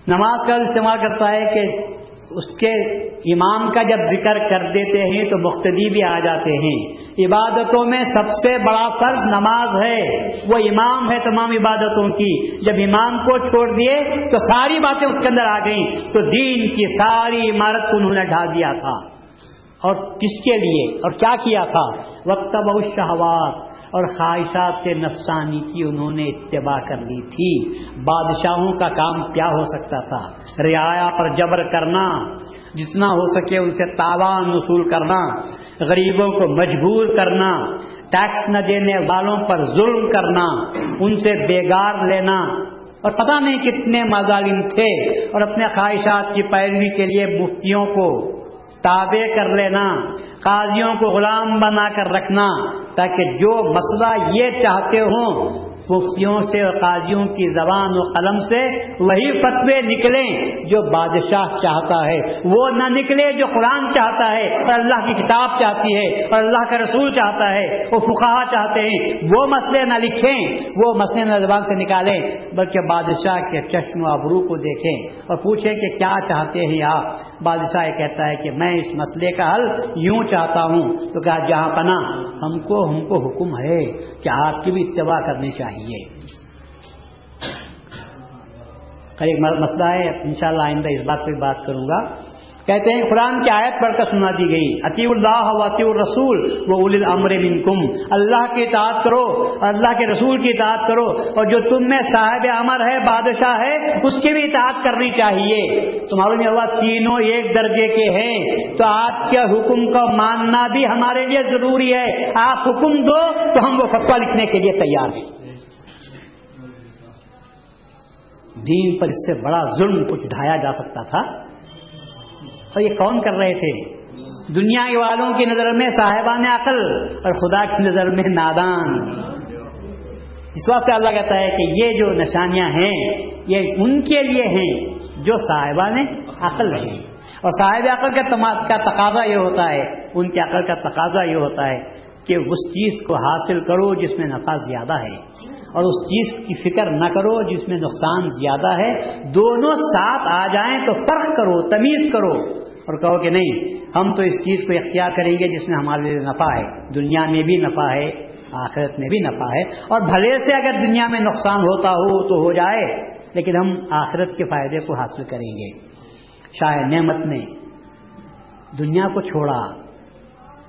نماز کا استعمال کرتا ہے کہ اس کے امام کا جب ذکر کر دیتے ہیں تو مختدی بھی آ جاتے ہیں۔ عبادتوں میں سب سے بڑا فرض نماز ہے۔ وہ امام ہے تمام عبادتوں کی۔ جب امام کو چھوڑ دیے تو ساری باتیں اس کے اندر آ گئیں۔ تو دین کی ساری عمارت کو انہوں نے ڈھال دیا تھا۔ اور کس کے لیے؟ اور کیا کیا تھا؟ وقت بہت شہوات اور خواہشات سے نفسانی کی انہوں نے اتباع کر لی تھی۔ بادشاہوں کا کام کیا ہو سکتا تھا؟ رعایا پر جبر کرنا، جتنا ہو سکے ان سے تاوان وصول کرنا، غریبوں کو مجبور کرنا، ٹیکس نہ دینے والوں پر ظلم کرنا، ان سے بیگار لینا۔ اور پتہ نہیں کتنے مظالم تھے اور اپنے خواہشات کی پیروی کے لیے مفتیوں کو تابع کر لینا، قاضیوں کو غلام بنا کر رکھنا، تاکہ جو مسئلہ یہ چاہتے ہوں مفتیوں سے اور قاضیوں کی زبان و قلم سے وہی فتوے نکلیں جو بادشاہ چاہتا ہے۔ وہ نہ نکلے جو قرآن چاہتا ہے اور اللہ کی کتاب چاہتی ہے اور اللہ کا رسول چاہتا ہے وہ فقہ چاہتے ہیں۔ وہ مسئلے نہ لکھیں، وہ مسئلے نہ زبان سے نکالیں، بلکہ بادشاہ کے چشم و ابرو کو دیکھیں اور پوچھیں کہ کیا چاہتے ہیں آپ؟ بادشاہ یہ کہتا ہے کہ میں اس مسئلے کا حل یوں چاہتا ہوں۔ تو کہا، جہاں پنا ہم کو ہم کو حکم ہے کہ آپ کی بھی اتباع کرنی چاہیے۔ ایک مسئلہ ہے، انشاءاللہ آئندہ اس بات پہ بات کروں گا۔ کہتے ہیں، قرآن کی آیت پڑھ کر سنا دی گئی عطی اللہ عطی الرسول وہ اول الامر منکم۔ اللہ کی اطاعت کرو، اللہ کے رسول کی اطاعت کرو، اور جو تم میں صاحب امر ہے، بادشاہ ہے، اس کی بھی اطاعت کرنی چاہیے۔ تمہارے میں اللہ تینوں ایک درجے کے ہیں۔ تو آپ کے حکم کو ماننا بھی ہمارے لیے ضروری ہے۔ آپ حکم دو، تو ہم وہ فتوا لکھنے کے لیے تیار ہیں۔ دین پر اس سے بڑا ظلم کچھ ڈھایا جا سکتا تھا؟ اور یہ کون کر رہے تھے؟ دنیا والوں کی نظر میں صاحبان عقل اور خدا کی نظر میں نادان۔ اس وقت اللہ کہتا ہے کہ یہ جو نشانیاں ہیں، یہ ان کے لیے ہیں جو صاحبان عقل ہیں۔ اور صاحب عقل کا تقاضا یہ ہوتا ہے، ان کے عقل کا تقاضا یہ ہوتا ہے کہ اس چیز کو حاصل کرو جس میں نفع زیادہ ہے۔ اور اس چیز کی فکر نہ کرو جس میں نقصان زیادہ ہے۔ دونوں ساتھ آ جائیں تو فرق کرو، تمیز کرو اور کہو کہ نہیں، ہم تو اس چیز کو اختیار کریں گے جس میں ہمارے لیے نفع ہے۔ دنیا میں بھی نفع ہے، آخرت میں بھی نفع ہے۔ اور بھلے سے اگر دنیا میں نقصان ہوتا ہو تو ہو جائے، لیکن ہم آخرت کے فائدے کو حاصل کریں گے۔ شاہ نعمت نے دنیا کو چھوڑا۔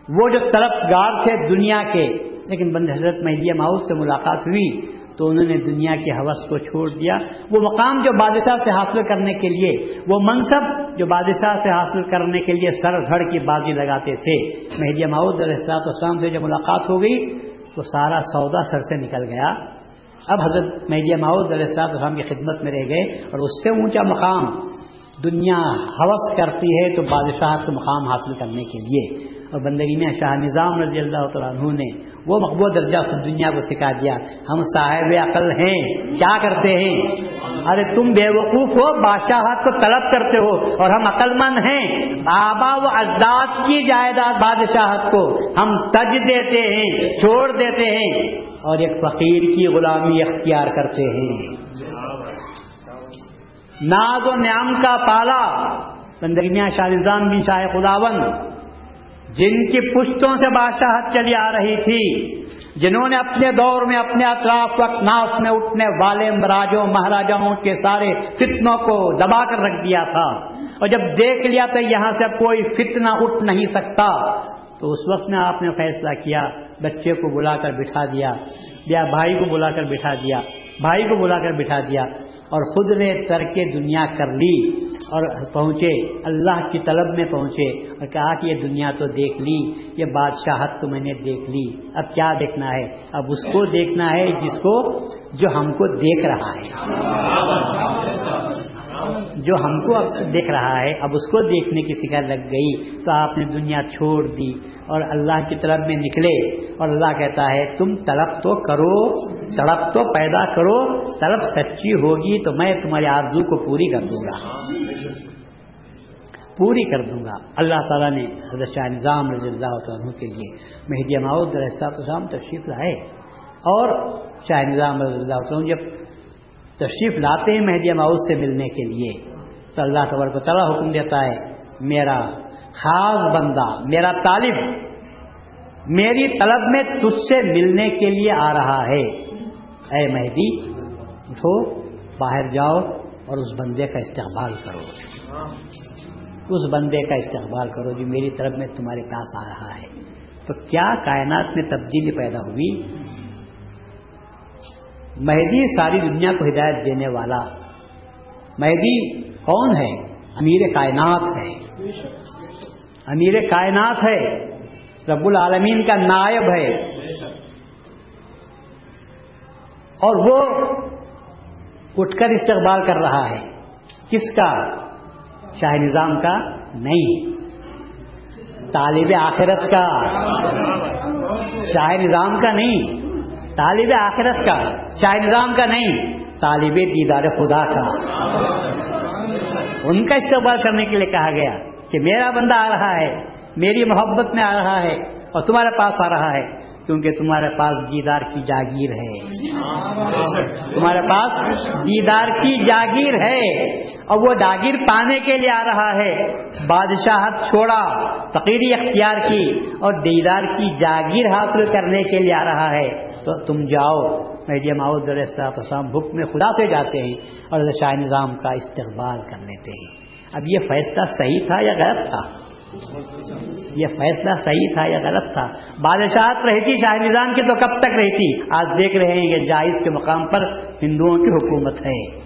وہ جو طلبگار تھے دنیا کے لیکن بند حضرت مہدیہ ماؤس سے ملاقات ہوئی تو انہوں نے دنیا کے حوث کو چھوڑ دیا۔ وہ مقام جو بادشاہ سے حاصل کرنے کے لیے، وہ منصب جو بادشاہ سے حاصل کرنے کے لیے سر دھڑ کی بازی لگاتے تھے۔ مہدیہ ماؤد علیہ السلاط اسلام سے جب ملاقات ہو گئی تو سارا سودا سر سے نکل گیا۔ اب حضرت مہدیہ ماؤد علیہ السلاط اسلام کی خدمت میں رہ گئے اور اس سے اونچا مقام دنیا حوث کرتی ہے تو بادشاہ کو مقام حاصل کرنے کے لیے۔ اور بندگی میں شاہ نظام رضی اللہ تعالیٰ عنہ نے وہ مقبول درجہ خود دنیا کو سکھا دیا۔ ہم صاحب عقل ہیں، کیا کرتے ہیں؟ ارے تم بے وقوف ہو بادشاہت کو طلب کرتے ہو اور ہم عقل مند ہیں۔ آبا و اجداد کی جائیداد بادشاہت کو ہم تج دیتے ہیں، چھوڑ دیتے ہیں۔ اور ایک فقیر کی غلامی اختیار کرتے ہیں۔ ناز و نعم کا پالا۔ بندگی شاہ نظام بھی شاہ خداون جن کی پشتوں سے بادشاہت چلی آ رہی تھی، جنہوں نے اپنے دور میں، اپنے اطراف وقت ناف میں اٹھنے والے مراجوں، مہاراجاؤں کے سارے فتنوں کو دبا کر رکھ دیا تھا۔ اور جب دیکھ لیا تو یہاں سے کوئی فتنہ اٹھ نہیں سکتا۔ تو اس وقت میں آپ نے فیصلہ کیا، بچے کو بلا کر بٹھا دیا، یا بھائی کو بلا کر بٹھا دیا، بھائی کو بلا کر بٹھا دیا۔ اور خود نے ترک دنیا کر لی اور پہنچے، اللہ کی طلب میں پہنچے اور کہا کہ یہ دنیا تو دیکھ لی، یہ بادشاہت تو میں نے دیکھ لی۔ اب کیا دیکھنا ہے؟ اب اس کو دیکھنا ہے جس کو جو ہم کو دیکھ رہا ہے۔ جو ہم کو اب دیکھ رہا ہے، اب اس کو دیکھنے کی فکر لگ گئی تو آپ نے دنیا چھوڑ دی۔ اور اللہ کی طرف میں نکلے اور اللہ کہتا ہے، تم طلب تو کرو طلب تو پیدا کرو طلب سچی ہوگی تو میں تمہاری آرزو کو پوری کر دوں گا۔ پوری کر دوں گا۔ اللہ تعالیٰ نے حضرت شاہ نظام رضی اللہ عنہ کے لیے مہدی ماؤد السلام تشریف لائے۔ اور شاہ نظام رضی اللہ عنہ جب تشریف لاتے ہیں مہدی ماؤد سے ملنے کے لیے تو اللہ تبارک و تعالیٰ حکم دیتا ہے، میرا خاص بندہ، میرا طالب، میری طلب میں تجھ سے ملنے کے لیے آ رہا ہے۔ اے مہدی، اٹھو، باہر جاؤ اور اس بندے کا استقبال کرو۔ اس بندے کا استقبال کرو جو میری طرف میں تمہارے پاس آ رہا ہے۔ تو کیا کائنات میں تبدیلی پیدا ہوئی؟ مہدی ساری دنیا کو ہدایت دینے والا۔ مہدی کون ہے؟ امیر کائنات ہے۔ امیر کائنات ہے۔ رب العالمین کا نائب ہے۔ اور وہ اٹھ کر استقبال کر رہا ہے۔ کس کا؟ شاہ نظام کا نہیں۔ طالب آخرت کا۔ شاہ نظام کا نہیں۔ طالب آخرت کا۔ شاہ نظام کا نہیں۔ طالب دیدار خدا کا۔ ان کا استقبال کرنے کے لیے کہا گیا کہ میرا بندہ آ رہا ہے، میری محبت میں آ رہا ہے اور تمہارے پاس آ رہا ہے، کیونکہ تمہارے پاس دیدار کی جاگیر ہے۔ تمہارے پاس دیدار کی جاگیر ہے اور وہ جاگیر پانے کے لیے آ رہا ہے۔ بادشاہت چھوڑا فقیری اختیار کی اور دیدار کی جاگیر حاصل کرنے کے لیے آ رہا ہے۔ تو تم جاؤ میڈیا ماؤد السلام بک میں خدا سے جاتے ہیں اور شاہ نظام کا استقبال کر لیتے ہیں اب یہ فیصلہ صحیح تھا یا غلط تھا؟ یہ فیصلہ صحیح تھا یا غلط تھا؟ بادشاہت رہتی شاہ نظام کی تو کب تک رہتی آج دیکھ رہے ہیں یہ جائز کے مقام پر ہندوؤں کی حکومت ہے۔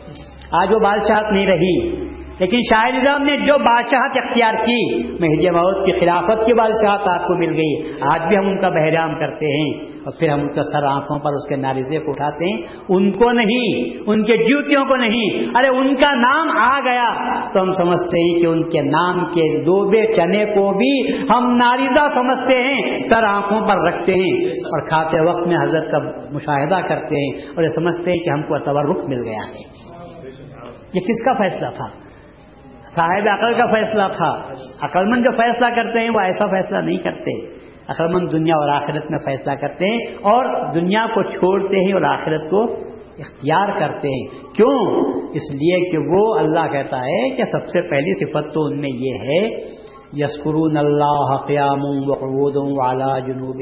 آج وہ بادشاہت نہیں رہی۔ لیکن شاہ نظام نے جو بادشاہت اختیار کی، مہدی موت کی خلافت کی بادشاہت آپ کو مل گئی۔ آج بھی ہم ان کا بحرام کرتے ہیں اور پھر ہم ان کا سر آنکھوں پر اس کے ناریزے کو اٹھاتے ہیں۔ ان کو نہیں، ان کے جوتیوں کو نہیں۔ ارے، ان کا نام آ گیا۔ تو ہم سمجھتے ہیں کہ ان کے نام کے ڈوبے چنے کو بھی ہم ناریزہ سمجھتے ہیں، سر آنکھوں پر رکھتے ہیں۔ اور کھاتے وقت میں حضرت کا مشاہدہ کرتے ہیں اور یہ سمجھتے ہیں کہ ہم کو تبرک مل گیا ہے۔ یہ کس کا فیصلہ تھا؟ صاحب عقل کا فیصلہ تھا۔ عقل مند جو فیصلہ کرتے ہیں وہ ایسا فیصلہ نہیں کرتے۔ عقل مند دنیا اور آخرت میں فیصلہ کرتے ہیں اور دنیا کو چھوڑتے ہیں اور آخرت کو اختیار کرتے ہیں۔ کیوں؟ اس لیے کہ وہ اللہ کہتا ہے کہ سب سے پہلی صفت تو ان میں یہ ہے یسکرون اللہ قیام وقعود والا جنوب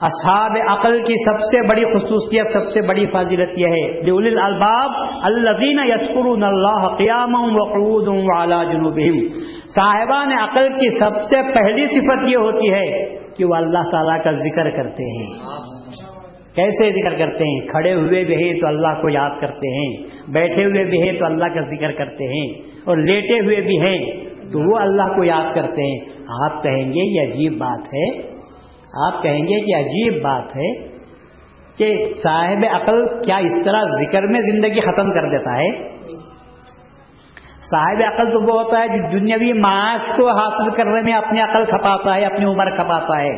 اصحاب عقل کی سب سے بڑی خصوصیت، سب سے بڑی فاضلت یہ ہے الباب الزین یسکر اللہ قیام وقعود والا جنوب صاحبان عقل کی سب سے پہلی صفت یہ ہوتی ہے کہ وہ اللہ تعالیٰ کا ذکر کرتے ہیں۔ کیسے ذکر کرتے ہیں؟ کھڑے ہوئے بھی ہیں تو اللہ کو یاد کرتے ہیں، بیٹھے ہوئے بھی ہیں تو اللہ کا ذکر کرتے ہیں، اور لیٹے ہوئے بھی ہیں تو وہ اللہ کو یاد کرتے ہیں۔ آپ کہیں گے یہ عجیب بات ہے۔ آپ کہیں گے کہ عجیب بات ہے کہ صاحب عقل کیا اس طرح ذکر میں زندگی ختم کر دیتا ہے؟ صاحب عقل تو وہ ہوتا ہے جو دنیاوی معاش کو حاصل کرنے میں اپنی عقل کھپاتا ہے، اپنی عمر کھپاتا ہے۔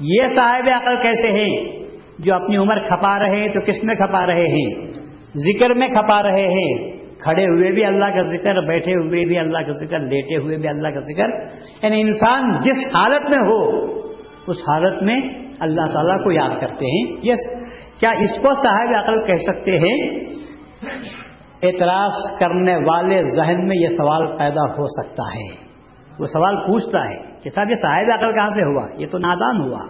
یہ صاحب عقل کیسے ہیں؟ جو اپنی عمر کھپا رہے ہیں تو کس میں کھپا رہے ہیں؟ ذکر میں کھپا رہے ہیں۔ کھڑے ہوئے بھی اللہ کا ذکر، بیٹھے ہوئے بھی اللہ کا ذکر، لیٹے ہوئے بھی اللہ کا ذکر۔ یعنی انسان جس حالت میں ہو اس حالت میں اللہ تعالیٰ کو یاد کرتے ہیں۔ یس کیا اس کو صاحب عقل کہہ سکتے ہیں؟ اعتراض کرنے والے ذہن میں یہ سوال پیدا ہو سکتا ہے۔ وہ سوال پوچھتا ہے کہ صاحب یہ صاحب عقل کہاں سے ہوا؟ یہ تو نادان ہوا۔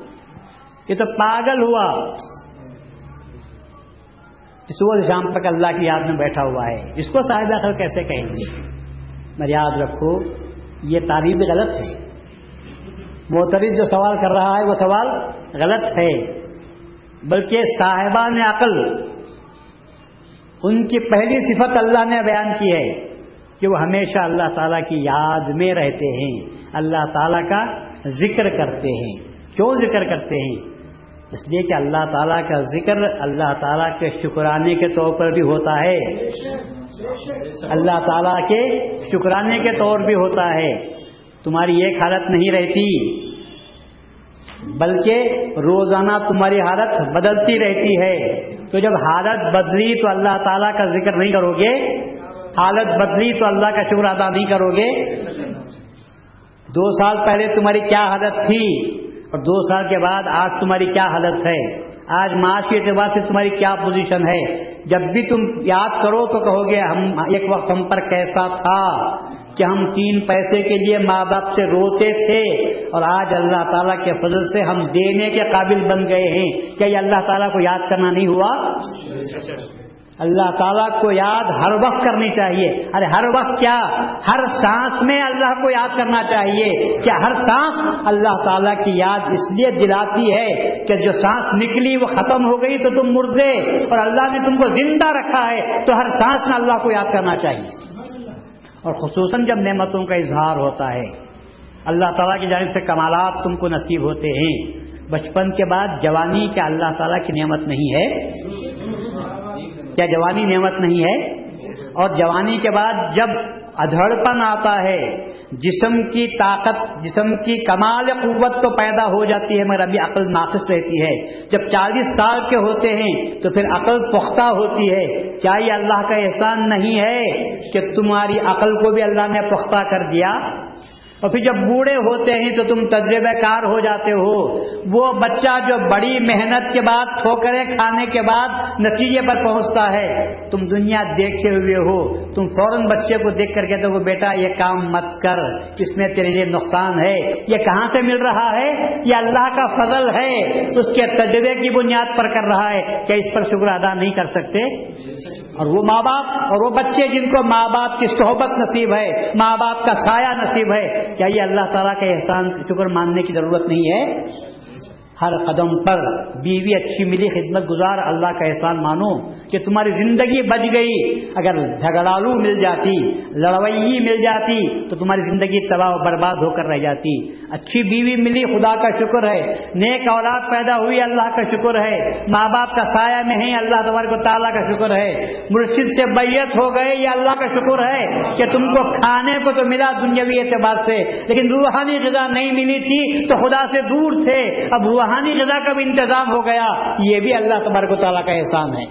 یہ تو پاگل ہوا۔ صبح شام تک اللہ کی یاد میں بیٹھا ہوا ہے۔ اس کو صاحب عقل کیسے کہیں گے؟ میں یاد رکھو، یہ تعریف غلط ہے۔ محترف جو سوال کر رہا ہے وہ سوال غلط ہے۔ بلکہ صاحبان عقل، ان کی پہلی صفت اللہ نے بیان کی ہے کہ وہ ہمیشہ اللہ تعالیٰ کی یاد میں رہتے ہیں۔ اللہ تعالیٰ کا ذکر کرتے ہیں۔ کیوں ذکر کرتے ہیں؟ اس لیے کہ اللہ تعالیٰ کا ذکر اللہ تعالیٰ کے شکرانے کے طور پر بھی ہوتا ہے۔ اللہ تعالیٰ کے شکرانے کے طور بھی ہوتا ہے۔ تمہاری ایک حالت نہیں رہتی، بلکہ روزانہ تمہاری حالت بدلتی رہتی ہے۔ تو جب حالت بدلی تو اللہ تعالیٰ کا ذکر نہیں کرو گے، حالت بدلی تو اللہ کا شکر ادا نہیں کرو گے۔ دو سال پہلے تمہاری کیا حالت تھی اور دو سال کے بعد آج تمہاری کیا حالت ہے؟ آج معاش کے اعتبار سے تمہاری کیا پوزیشن ہے؟ جب بھی تم یاد کرو تو کہو گے، ہم، ایک وقت ہم پر کیسا تھا۔ کہ ہم تین پیسے کے لیے ماں باپ سے روتے تھے اور آج اللہ تعالیٰ کے فضل سے ہم دینے کے قابل بن گئے ہیں۔ کیا یہ اللہ تعالیٰ کو یاد کرنا نہیں ہوا؟ اللہ تعالیٰ کو یاد ہر وقت کرنی چاہیے۔ ارے ہر وقت کیا؟ ہر سانس میں اللہ کو یاد کرنا چاہیے۔ کیا ہر سانس اللہ تعالیٰ کی یاد اس لیے دلاتی ہے کہ جو سانس نکلی وہ ختم ہو گئی تو تم مردے اور اللہ نے تم کو زندہ رکھا ہے تو ہر سانس میں اللہ کو یاد کرنا چاہیے۔ اور خصوصاً جب نعمتوں کا اظہار ہوتا ہے۔ اللہ تعالیٰ کی جانب سے کمالات تم کو نصیب ہوتے ہیں۔ بچپن کے بعد جوانی کیا اللہ تعالیٰ کی نعمت نہیں ہے؟ کیا جوانی نعمت نہیں ہے؟ اور جوانی کے بعد جب ادھڑپن آتا ہے، جسم کی طاقت، جسم کی کمال قوت تو پیدا ہو جاتی ہے، مگر ابھی عقل ناقص رہتی ہے۔ جب چالیس سال کے ہوتے ہیں تو پھر عقل پختہ ہوتی ہے۔ کیا یہ اللہ کا احسان نہیں ہے کہ تمہاری عقل کو بھی اللہ نے پختہ کر دیا؟ اور پھر جب بوڑھے ہوتے ہیں تو تم تجربہ کار ہو جاتے ہو۔ وہ بچہ جو بڑی محنت کے بعد، ٹھوکرے کھانے کے بعد نتیجے پر پہنچتا ہے، تم دنیا دیکھے ہوئے ہو۔ تم فوراً بچے کو دیکھ کر کہتے ہو، بیٹا، یہ کام مت کر، اس میں تیرے لیے نقصان ہے۔ یہ کہاں سے مل رہا ہے؟ یہ اللہ کا فضل ہے۔ اس کے تجربے کی بنیاد پر کر رہا ہے کیا اس پر شکر ادا نہیں کر سکتے۔ اور وہ ماں باپ اور وہ بچے جن کو ماں باپ کی صحبت نصیب ہے، ماں باپ کا سایہ نصیب ہے کیا یہ اللہ تعالیٰ کے احسان شکر ماننے کی ضرورت نہیں ہے؟ ہر قدم پر بیوی اچھی ملی خدمت گزار، اللہ کا احسان مانو کہ تمہاری زندگی بچ گئی۔ اگر جھگڑالو مل جاتی، لڑوئی مل جاتی، تو تمہاری زندگی تباہ و برباد ہو کر رہ جاتی۔ اچھی بیوی ملی خدا کا شکر ہے۔ نیک اولاد پیدا ہوئی، اللہ کا شکر ہے۔ ماں باپ کا سایہ میں ہے اللہ تبارک و تعالیٰ کا شکر ہے۔ مرشد سے بیت ہو گئے، یہ اللہ کا شکر ہے کہ تم کو کھانے کو تو ملا دنیاوی اعتبار سے، لیکن روحانی غذا نہیں ملی تھی تو خدا سے دور تھے۔ اب روحانی غذا کا بھی انتظام ہو گیا، یہ بھی اللہ تبارک و تعالیٰ کا احسان ہے۔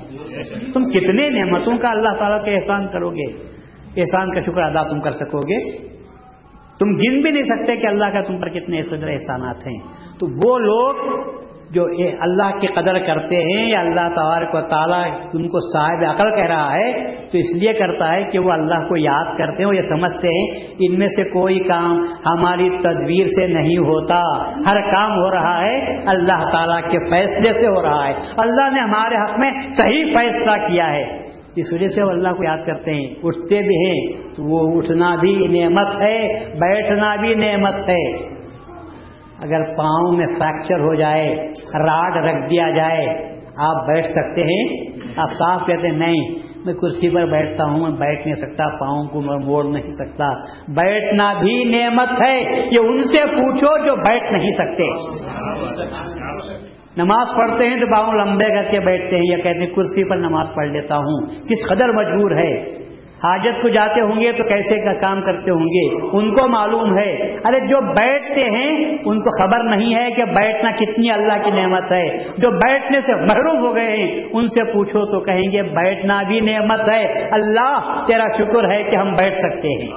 تم کتنے نعمتوں کا اللہ تعالیٰ کا احسان کرو گے؟ احسان کا شکر ادا تم کر سکو گے؟ تم گن بھی نہیں سکتے کہ اللہ کا تم پر کتنے احسانات ہیں۔ تو وہ لوگ جو اللہ کی قدر کرتے ہیں یا اللہ تبارک و تعالیٰ ان کو صاحب عقل کہہ رہا ہے، تو اس لیے کرتا ہے کہ وہ اللہ کو یاد کرتے ہیں یہ سمجھتے ہیں، ان میں سے کوئی کام ہماری تدبیر سے نہیں ہوتا۔ ہر کام ہو رہا ہے، اللہ تعالیٰ کے فیصلے سے ہو رہا ہے۔ اللہ نے ہمارے حق میں صحیح فیصلہ کیا ہے۔ اس وجہ سے وہ اللہ کو یاد کرتے ہیں۔ اٹھتے بھی ہیں، تو وہ اٹھنا بھی نعمت ہے، بیٹھنا بھی نعمت ہے۔ اگر پاؤں میں فریکچر ہو جائے، راڈ رکھ دیا جائے، آپ بیٹھ سکتے ہیں؟ آپ صاف کہتے ہیں، نہیں، میں کرسی پر بیٹھتا ہوں، میں بیٹھ نہیں سکتا، پاؤں کو میں موڑ نہیں سکتا۔ بیٹھنا بھی نعمت ہے، یہ ان سے پوچھو جو بیٹھ نہیں سکتے۔ نماز پڑھتے ہیں تو پاؤں لمبے کر کے بیٹھتے ہیں، یا کہتے ہیں، کرسی پر نماز پڑھ لیتا ہوں۔ کس قدر مجبور ہے؟ حاجت کو جاتے ہوں گے تو کیسے کا کام کرتے ہوں گے؟ ان کو معلوم ہے۔ ارے جو بیٹھتے ہیں ان کو خبر نہیں ہے کہ بیٹھنا کتنی اللہ کی نعمت ہے۔ جو بیٹھنے سے محروم ہو گئے ہیں ان سے پوچھو تو کہیں گے بیٹھنا بھی نعمت ہے۔ اللہ تیرا شکر ہے کہ ہم بیٹھ سکتے ہیں۔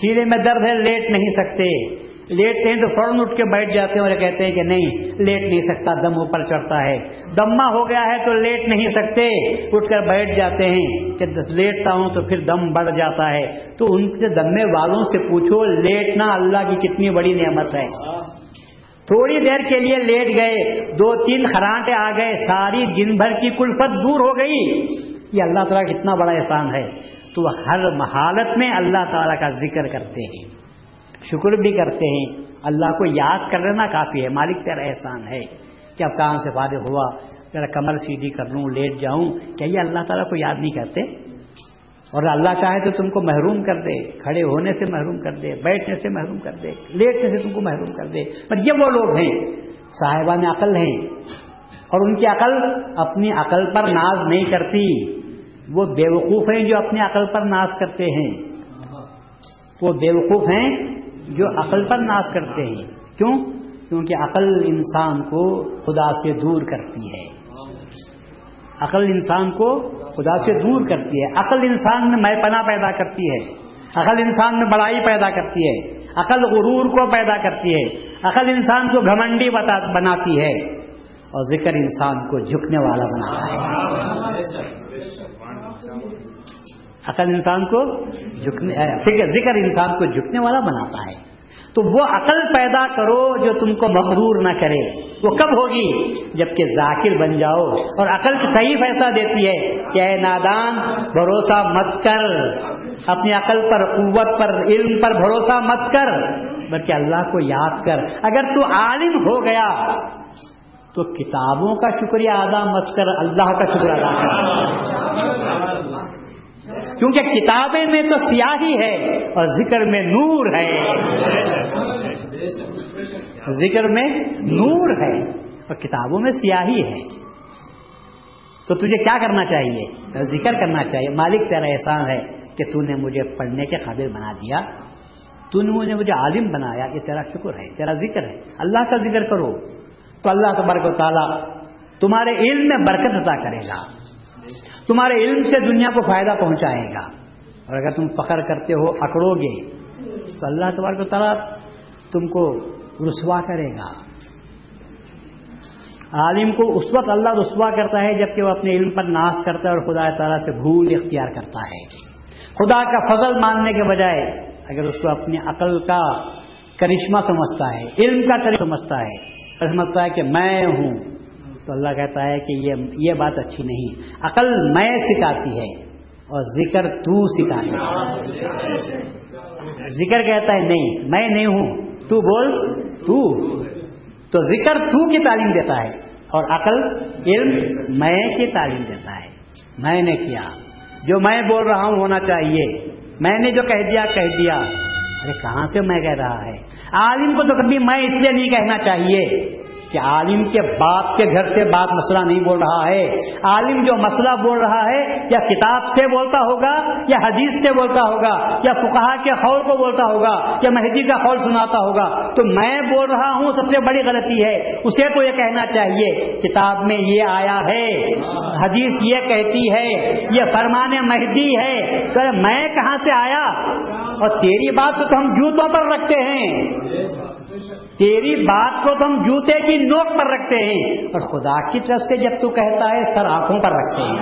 سینے میں درد ہے لیٹ نہیں سکتے۔ لیٹتے ہیں تو فوراً اٹھ کے بیٹھ جاتے ہیں اور کہتے ہیں کہ نہیں، لیٹ نہیں سکتا، دم اوپر چڑھتا ہے۔ دما ہو گیا ہے تو لیٹ نہیں سکتے۔ اٹھ کر بیٹھ جاتے ہیں۔ کہ لیٹتا ہوں تو پھر دم بڑھ جاتا ہے۔ تو ان سے دمے والوں سے پوچھو لیٹنا اللہ کی کتنی بڑی نعمت ہے۔ تھوڑی دیر کے لیے لیٹ گئے۔ دو تین خرانٹے آ گئے۔ ساری دن بھر کی کلفت دور ہو گئی۔ یہ اللہ تعالیٰ کتنا بڑا احسان ہے۔ تو ہر حالت میں اللہ تعالیٰ کا ذکر کرتے ہیں۔ شکر بھی کرتے ہیں۔ اللہ کو یاد کر لینا کافی ہے۔ مالک تیرا احسان ہے کہ اب کام سے فارغ ہوا۔ ذرا کمر سیدھی کر لوں، لیٹ جاؤں۔ کیا یہ اللہ تعالیٰ کو یاد نہیں کرتے؟ اور اللہ چاہے تو تم کو محروم کر دے۔ کھڑے ہونے سے محروم کر دے، بیٹھنے سے محروم کر دے، لیٹنے سے تم کو محروم کر دے۔ پر یہ وہ لوگ ہیں، صاحبان عقل ہیں۔ اور ان کی عقل اپنی عقل پر ناز نہیں کرتی۔ وہ بیوقوف ہیں جو اپنی عقل پر ناز کرتے ہیں۔ وہ بیوقوف ہیں جو عقل پر ناز کرتے ہیں۔ کیوں؟ کیونکہ عقل انسان کو خدا سے دور کرتی ہے۔ عقل انسان کو خدا سے دور کرتی ہے۔ عقل انسان میں میں پناہ پیدا کرتی ہے۔ عقل انسان میں بڑائی پیدا کرتی ہے۔ عقل غرور کو پیدا کرتی ہے۔ عقل انسان کو گھمنڈی بناتی ہے۔ اور ذکر انسان کو جھکنے والا بناتا ہے۔ عقل انسان کو جھکنے ذکر انسان کو جھکنے والا بناتا ہے۔ تو وہ عقل پیدا کرو جو تم کو مغرور نہ کرے۔ وہ کب ہوگی؟ جبکہ ذاکر بن جاؤ۔ اور عقل صحیح فیصلہ دیتی ہے کہ اے نادان، بھروسہ مت کر۔ اپنی عقل پر قوت پر علم پر بھروسہ مت کر۔ بلکہ اللہ کو یاد کر۔ اگر تو عالم ہو گیا، تو کتابوں کا شکریہ ادا مت کر۔ اللہ کا شکر ادا کر۔ کیونکہ کتابیں میں تو سیاہی ہے اور ذکر میں نور ہے۔ ذکر میں نور ہے اور کتابوں میں سیاہی ہے۔ تو تجھے کیا کرنا چاہیے؟ ذکر کرنا چاہیے۔ مالک، تیرا احسان ہے کہ تو نے مجھے پڑھنے کے قابل بنا دیا۔ تو نے مجھے مجھے عالم بنایا۔ یہ تیرا شکر ہے، تیرا ذکر ہے۔ اللہ کا ذکر کرو تو اللہ تبارک و تعالیٰ تمہارے علم میں برکت عطا کرے گا۔ تمہارے علم سے دنیا کو فائدہ پہنچائے گا۔ اور اگر تم فخر کرتے ہو، اکڑو گے۔ تو اللہ تبارک و تعالیٰ تم کو رسوا کرے گا۔ عالم کو اس وقت اللہ رسوا کرتا ہے جبکہ وہ اپنے علم پر ناس کرتا ہے اور خدا تعالیٰ سے بھول اختیار کرتا ہے۔ خدا کا فضل ماننے کے بجائے اگر اس کو اپنی عقل کا کرشمہ سمجھتا ہے، علم کا کرشمہ سمجھتا ہے سمجھتا ہے کہ میں ہوں۔ تو اللہ کہتا ہے کہ یہ یہ بات اچھی نہیں عقل میں سکھاتی ہے اور ذکر تو سکھاتی ہے۔ ذکر کہتا ہے نہیں، میں نہیں ہوں، تو بول تو۔ تو ذکر تو کی تعلیم دیتا ہے اور عقل علم میں کی تعلیم دیتا ہے۔ میں نے کیا۔ جو میں بول رہا ہوں ہونا چاہیے۔ میں نے جو کہہ دیا کہہ دیا۔ ارے کہاں سے میں کہہ رہا ہے؟ عالم کو تو کبھی میں اس لیے نہیں کہنا چاہیے۔ کہ عالم کے باپ کے گھر سے بات مسئلہ نہیں بول رہا ہے۔ عالم جو مسئلہ بول رہا ہے، یا کتاب سے بولتا ہوگا، یا حدیث سے بولتا ہوگا، یا فکہ کے خول کو بولتا ہوگا، یا مہدی کا خول سناتا ہوگا۔ تو میں بول رہا ہوں، سب سے بڑی غلطی ہے۔ اسے تو یہ کہنا چاہیے، کتاب میں یہ آیا ہے، حدیث یہ کہتی ہے، یہ فرمان مہدی ہے۔ کہ میں کہاں سے آیا؟ اور تیری بات تو ہم جوتوں پر رکھتے ہیں۔ تیری بات کو تو ہم جوتے کی نوک پر رکھتے ہیں اور خدا کی طرف سے جب تو کہتا ہے، سر آنکھوں پر رکھتے ہیں۔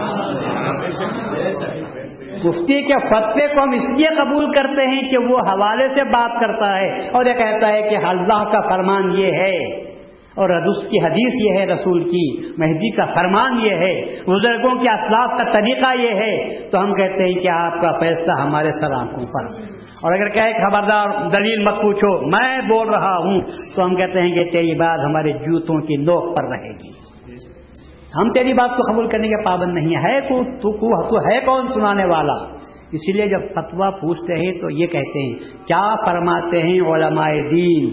مفتی کے فتوے کو ہم اس لیے قبول کرتے ہیں کہ وہ حوالے سے بات کرتا ہے اور یہ کہتا ہے کہ اللہ کا فرمان یہ ہے۔ اور ردس کی حدیث یہ ہے رسول کی مہدی کا فرمان یہ ہے بزرگوں کے اسلاف کا طریقہ یہ ہے۔ تو ہم کہتے ہیں کہ آپ کا فیصلہ ہمارے سر آنکھوں پر اور اگر کہ خبردار دلیل مت پوچھو میں بول رہا ہوں تو ہم کہتے ہیں کہ تیری بات ہمارے جوتوں کی نوک پر رہے گی۔ ہم تیری بات کو قبول کرنے کے پابند نہیں ہے تو, تو ہے کون سنانے والا؟ اسی لیے جب فتوا پوچھتے ہیں تو یہ کہتے ہیں کیا فرماتے ہیں علماء دین؟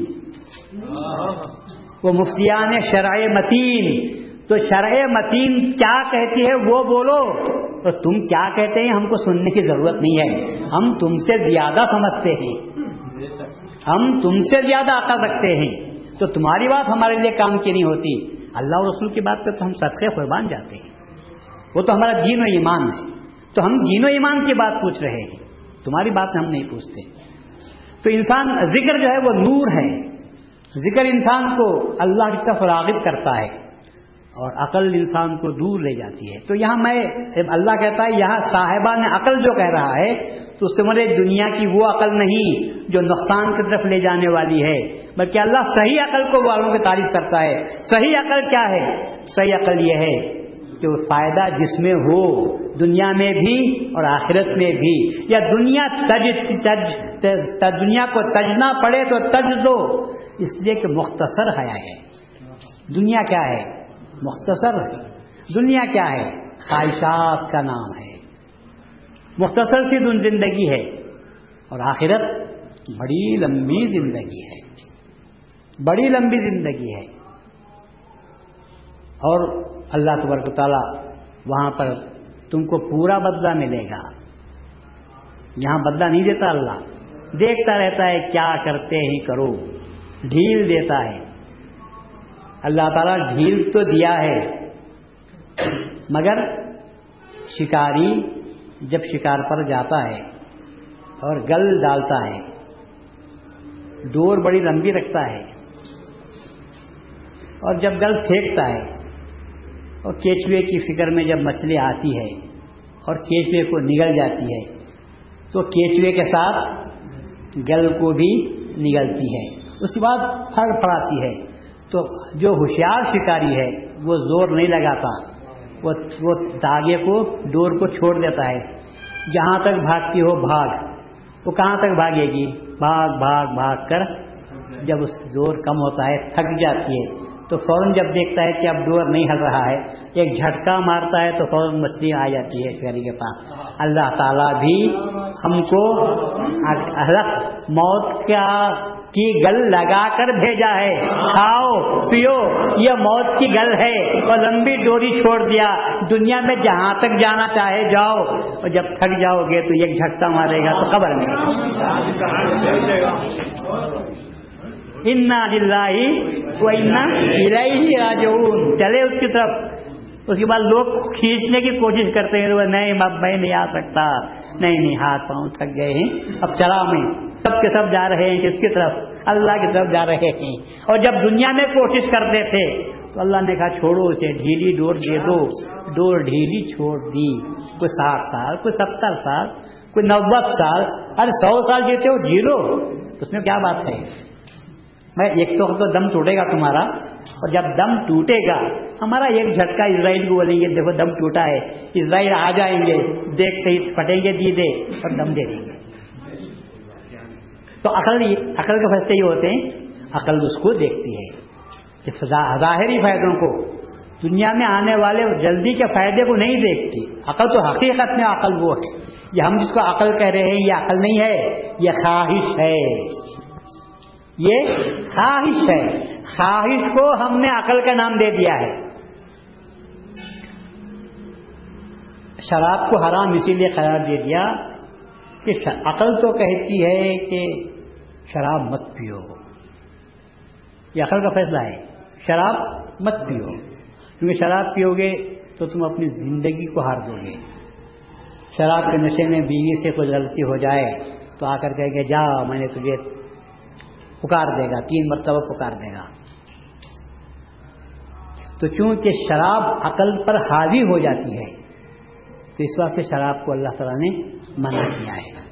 وہ مفتیان شرع متین۔ تو شرع متین کیا کہتی ہے وہ بولو۔ تو تم کیا کہتے ہیں؟ ہم کو سننے کی ضرورت نہیں ہے۔ ہم تم سے زیادہ سمجھتے ہیں۔ ہم تم سے زیادہ عقل رکھتے ہیں۔ تو تمہاری بات ہمارے لیے کام کی نہیں ہوتی۔ اللہ رسول کی بات پہ تو ہم صدقے قربان جاتے ہیں۔ وہ تو ہمارا دین و ایمان ہے۔ تو ہم دین و ایمان کی بات پوچھ رہے ہیں۔ تمہاری بات ہم نہیں پوچھتے۔ تو انسان ذکر جو ہے وہ نور ہے۔ ذکر انسان کو اللہ کی طرف راغب کرتا ہے اور عقل انسان کو دور لے جاتی ہے۔ تو یہاں میں اللہ کہتا ہے، یہاں صاحبہ نے عقل جو کہہ رہا ہے، تو اس سے مرے دنیا کی وہ عقل نہیں جو نقصان کی طرف لے جانے والی ہے۔ بلکہ اللہ صحیح عقل کو والوں کی تعریف کرتا ہے۔ صحیح عقل کیا ہے؟ صحیح عقل یہ ہے کہ فائدہ جس میں ہو دنیا میں بھی اور آخرت میں بھی۔ یا دنیا تج تج دنیا کو تجنا پڑے تو تج دو۔ اس لیے کہ مختصر حیا ہے۔ دنیا کیا ہے؟ مختصر۔ دنیا کیا ہے؟ خواہشات کا نام ہے۔ مختصر سی زندگی ہے۔ اور آخرت بڑی لمبی زندگی ہے۔ بڑی لمبی زندگی ہے۔ اور اللہ تبارک تعالیٰ وہاں پر تم کو پورا بدلہ ملے گا۔ یہاں بدلہ نہیں دیتا اللہ۔ دیکھتا رہتا ہے کیا کرتے ہی کرو۔ ڈھیل دیتا ہے۔ اللہ تعالیٰ ڈھیل تو دیا ہے۔ مگر شکاری جب شکار پر جاتا ہے اور گل ڈالتا ہے، ڈور بڑی لمبی رکھتا ہے اور جب گل پھینکتا ہے اور کیچوے کی فکر میں جب مچھلی آتی ہے اور کیچوے کو نگل جاتی ہے، تو کیچوے کے ساتھ گل کو بھی نگلتی ہے۔ اس کے بعد پھڑ پڑاتی ہے۔ تو جو ہوشیار شکاری ہے، وہ زور نہیں لگاتا۔ وہ داغے کو ڈور کو چھوڑ دیتا ہے۔ جہاں تک بھاگتی ہو، بھاگ۔ وہ کہاں تک بھاگے گی؟ بھاگ بھاگ بھاگ کر جب اس زور کم ہوتا ہے، تھک جاتی ہے۔ تو فوراً جب دیکھتا ہے کہ اب ڈور نہیں ہل رہا ہے، ایک جھٹکا مارتا ہے تو فوراً مچھلی آ جاتی ہے شہری کے پاس۔ اللہ تعالیٰ بھی ہم کو موت کا کی گل لگا کر بھیجا ہے۔ کھاؤ، پیو، یہ موت کی گل ہے۔ اور لمبی ڈوری چھوڑ دیا۔ دنیا میں جہاں تک جانا چاہے جاؤ۔ اور جب تھک جاؤ گے تو ایک جھٹکا مارے گا تو خبر نہیں۔ انا ہی راجعون۔ چلے اس کی طرف۔ اس کے بعد لوگ کھینچنے کی کوشش کرتے ہیں۔ نہیں، اب میں نہیں آ سکتا۔ نہیں نہیں، ہاتھ پاؤں تھک گئے ہیں۔ اب چلا میں۔ سب کے سب جا رہے ہیں کس کی طرف؟ اللہ کی طرف جا رہے ہیں۔ اور جب دنیا میں کوشش کرتے تھے، تو اللہ نے کہا، چھوڑو اسے، ڈھیلی ڈور دے دو۔ ڈور ڈھیلی چھوڑ دی۔ کوئی ساٹھ سال، کوئی ستر سال، کوئی نوت سال۔ ارے، سو سال جیتے ہو جیلو اس میں کیا بات ہے؟ میں ایک تو تو دم ٹوٹے گا تمہارا، اور جب دم ٹوٹے گا، ہمارا ایک جھٹکا اسرائیل کو بولیں گے، دیکھو دم ٹوٹا ہے، اسرائیل آ جائیں گے، دیکھتے ہی پھٹیں گے دیدے، اور دم دے دیں گے۔ تو عقل عقل کے فیصلے یہ ہوتے ہیں، عقل اس کو دیکھتی ہے ظاہری فائدوں کو، دنیا میں آنے والے جلدی کے فائدے کو نہیں دیکھتی۔ عقل تو حقیقت میں عقل وہ ہے، یہ ہم جس کو عقل کہہ رہے ہیں، یہ عقل نہیں ہے، یہ خواہش ہے۔ یہ خواہش ہے۔ خواہش کو ہم نے عقل کا نام دے دیا ہے۔ شراب کو حرام اسی لیے قرار دے دیا کہ عقل تو کہتی ہے کہ شراب مت پیو۔ یہ عقل کا فیصلہ ہے۔ شراب مت پیو۔ کیونکہ شراب پیو گے تو تم اپنی زندگی کو ہار دو گے۔ شراب کے نشے میں بیوی سے کوئی غلطی ہو جائے تو آ کر کہ جا، میں نے تجھے پکار دے گا، تین مرتبہ پکار دے گا۔ تو چونکہ شراب عقل پر حاوی ہو جاتی ہے، تو اس واسطے شراب کو اللہ تعالیٰ نے منع کیا ہے۔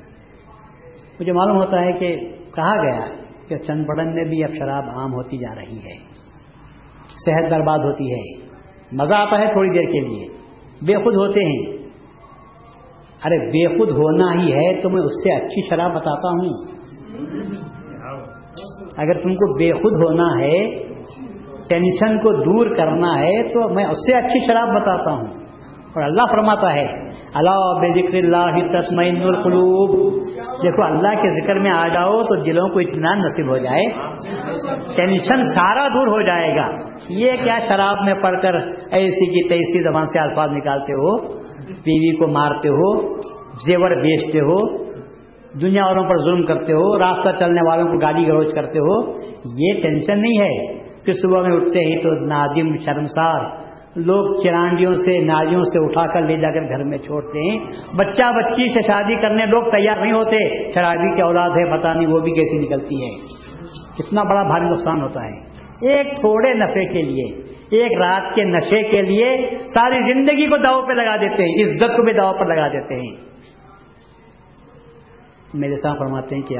مجھے معلوم ہوتا ہے کہ کہا گیا کہ چند پڑن میں بھی اب شراب عام ہوتی جا رہی ہے۔ صحت برباد ہوتی ہے۔ مزہ آتا ہے تھوڑی دیر کے لیے۔ بے خود ہوتے ہیں۔ ارے بے خود ہونا ہی ہے تو میں اس سے اچھی شراب بتاتا ہوں۔ اگر تم کو بے خود ہونا ہے، ٹینشن کو دور کرنا ہے، تو میں اس سے اچھی شراب بتاتا ہوں۔ اور اللہ فرماتا ہے اللہ بے ذکر اللہ تسمین القلوب دیکھو، اللہ کے ذکر میں آ جاؤ تو دلوں کو اطمینان نصیب ہو جائے۔ ٹینشن سارا دور ہو جائے گا۔ یہ کیا شراب میں پڑھ کر ایسی کی تیسی زبان سے الفاظ نکالتے ہو؟ بیوی کو مارتے ہو، زیور بیچتے ہو دنیا والوں پر ظلم کرتے ہو، راستہ چلنے والوں کو گالی گروج کرتے ہو، یہ ٹینشن نہیں ہے کہ صبح میں اٹھتے ہی تو نادم شرمسار لوگ چرانڈیوں سے، نالیوں سے اٹھا کر لے جا کر گھر میں چھوڑتے ہیں۔ بچہ بچی سے شادی کرنے لوگ تیار نہیں ہوتے۔ شرابی کی اولاد ہے پتا نہیں وہ بھی کیسی نکلتی ہے۔ کتنا بڑا بھاری نقصان ہوتا ہے۔ ایک تھوڑے نفے کے لیے، ایک رات کے نشے کے لیے ساری زندگی کو داؤ پہ لگا دیتے ہیں، عزت کو بھی داؤ پر لگا دیتے ہیں۔ میرے ساتھ فرماتے ہیں کہ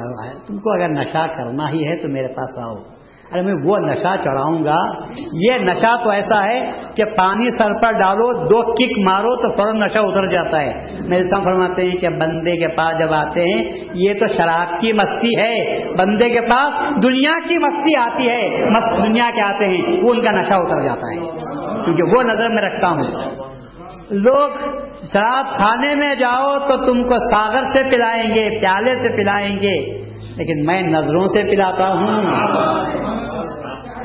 تم کو اگر نشہ کرنا ہی ہے تو میرے پاس آؤ۔ ارے میں وہ نشہ چڑھاؤں گا۔ یہ نشہ تو ایسا ہے کہ پانی سر پر ڈالو، دو کک مارو تو فوراً نشہ اتر جاتا ہے۔ میرے ساتھ فرماتے ہیں کہ بندے کے پاس جب آتے ہیں، یہ تو شراب کی مستی ہے۔ بندے کے پاس دنیا کی مستی آتی ہے۔ مست دنیا کے آتے ہیں، وہ ان کا نشہ اتر جاتا ہے۔ کیونکہ وہ نظر میں رکھتا ہوں۔ لوگ شراب کھانے میں جاؤ تو تم کو ساگر سے پلائیں گے، پیالے سے پلائیں گے۔ لیکن میں نظروں سے پلاتا ہوں۔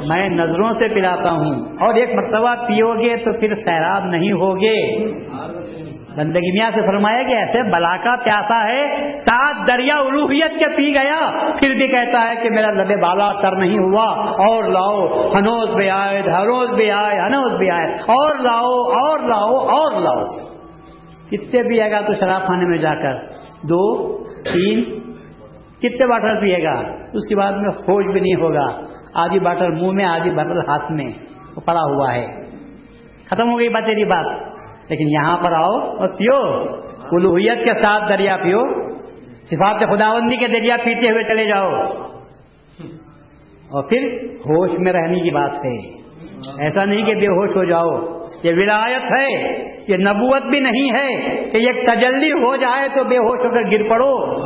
میں نظروں سے پلاتا ہوں۔ اور ایک مرتبہ پیو گے تو پھر سیراب نہیں ہوگے۔ بندگی میاں سے فرمایا کہ ایسے بلا کا پیاسا ہے۔ سات دریا الوحیت کے پی گیا۔ پھر بھی کہتا ہے کہ میرا لبے بالا تر نہیں ہوا۔ اور لاؤ، ہنوز بھی آئے، ہروز بھی آئے، ہنوز بھی آئے۔ اور لاؤ اور لاؤ اور لاؤ۔ کتنے پیے گا تو شراب خانے میں جا کر؟ دو، تین کتنے باٹل پیے گا؟ اس کے بعد میں ہوش بھی نہیں ہوگا۔ آدھی باٹل منہ میں، آدھی باٹل ہاتھ میں۔ پڑا ہوا ہے۔ ختم ہو گئی بات تیری بات۔ لیکن یہاں پر آؤ اور پیو۔ الوحیت کے ساتھ دریا پیو۔ صفات خداوندی کے دریا پیتے ہوئے چلے جاؤ۔ اور پھر ہوش میں رہنے کی بات ہے۔ ایسا نہیں کہ بے ہوش ہو جاؤ۔ یہ ولایت ہے، یہ نبوت بھی نہیں ہے کہ یہ تجلی ہو جائے تو بے ہوش ہو کر گر پڑو۔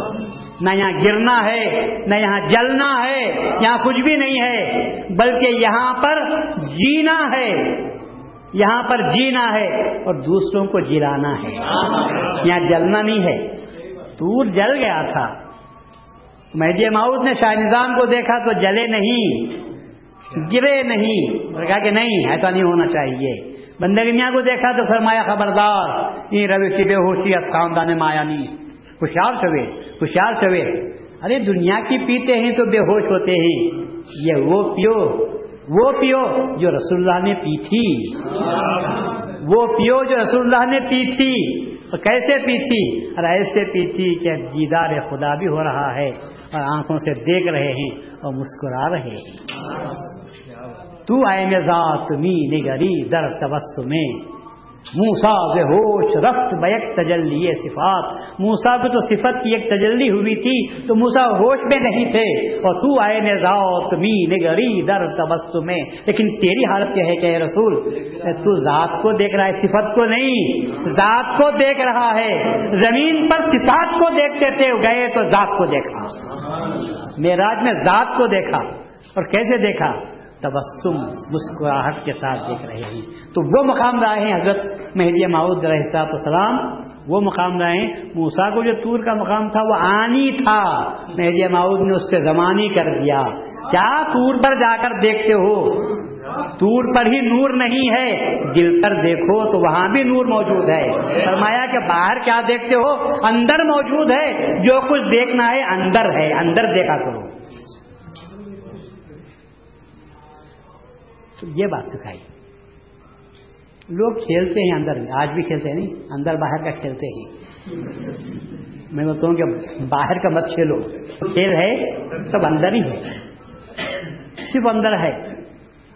نہ یہاں گرنا ہے، نہ یہاں جلنا ہے، یہاں کچھ بھی نہیں ہے، بلکہ یہاں پر جینا ہے۔ یہاں پر جینا ہے اور دوسروں کو جلانا ہے۔ یہاں جلنا نہیں ہے۔ دور جل گیا تھا۔ مہدی ماؤد نے شاہ نظام کو دیکھا تو جلے نہیں، گرے نہیں۔ کہا کہ نہیں، ایسا نہیں ہونا چاہیے۔ بندے میاں کو دیکھا تو فرمایا، خبردار، یہ روی سی بے ہوشی خاندان مایا نہیں۔ ہوشیار چوے ہوشیار چوے ارے، دنیا کی پیتے ہیں تو بے ہوش ہوتے ہیں۔ یہ وہ پیو وہ پیو جو رسول اللہ نے پی تھی۔ وہ پیو جو رسول اللہ نے پی تھی۔ کیسے پی تھی؟ اور ایسے پی تھی کہ دیدار خدا بھی ہو رہا ہے اور آنکھوں سے دیکھ رہے ہیں اور مسکرا رہے ہیں۔ تو آئے میں ذات می نگری در تبسم میں موسا بے ہوش رفت بیک تجلی صفات۔ موسا کو تو صفت کی ایک تجلی ہوئی تھی تو موسا ہوش میں نہیں تھے۔ اور تو آئے نے ذات می نگری در تبسم میں لیکن تیری حالت کیا ہے کہ رسول، تو ذات کو دیکھ رہا ہے، صفت کو نہیں۔ ذات کو دیکھ رہا ہے، زمین پر صفات کو دیکھتے تھے، گئے تو ذات کو دیکھا۔ میراج میں ذات کو دیکھا اور کیسے دیکھا؟ تبسم، مسکراہٹ کے ساتھ دیکھ رہے ہیں۔ تو وہ مقام رہے ہیں حضرت مہدی ماؤد رحصاط السلام وہ مقام رہے ہیں۔ موسا کو جو تور کا مقام تھا وہ آنی تھا۔ مہدی ماؤد نے اس سے زمانی کر دیا۔ کیا تور پر جا کر دیکھتے ہو؟ تور پر ہی نور نہیں ہے۔ دل پر دیکھو تو وہاں بھی نور موجود ہے۔ فرمایا کہ باہر کیا دیکھتے ہو؟ اندر موجود ہے۔ جو کچھ دیکھنا ہے اندر ہے۔ اندر دیکھا کرو۔ تو یہ بات سکھائی۔ لوگ کھیلتے ہیں اندر میں آج بھی کھیلتے ہیں نہیں؟ اندر باہر کا کھیلتے ہیں میں بولتا ہوں کہ باہر کا مت کھیلو۔ کھیل ہے سب اندر ہی ہے۔ صرف اندر ہے۔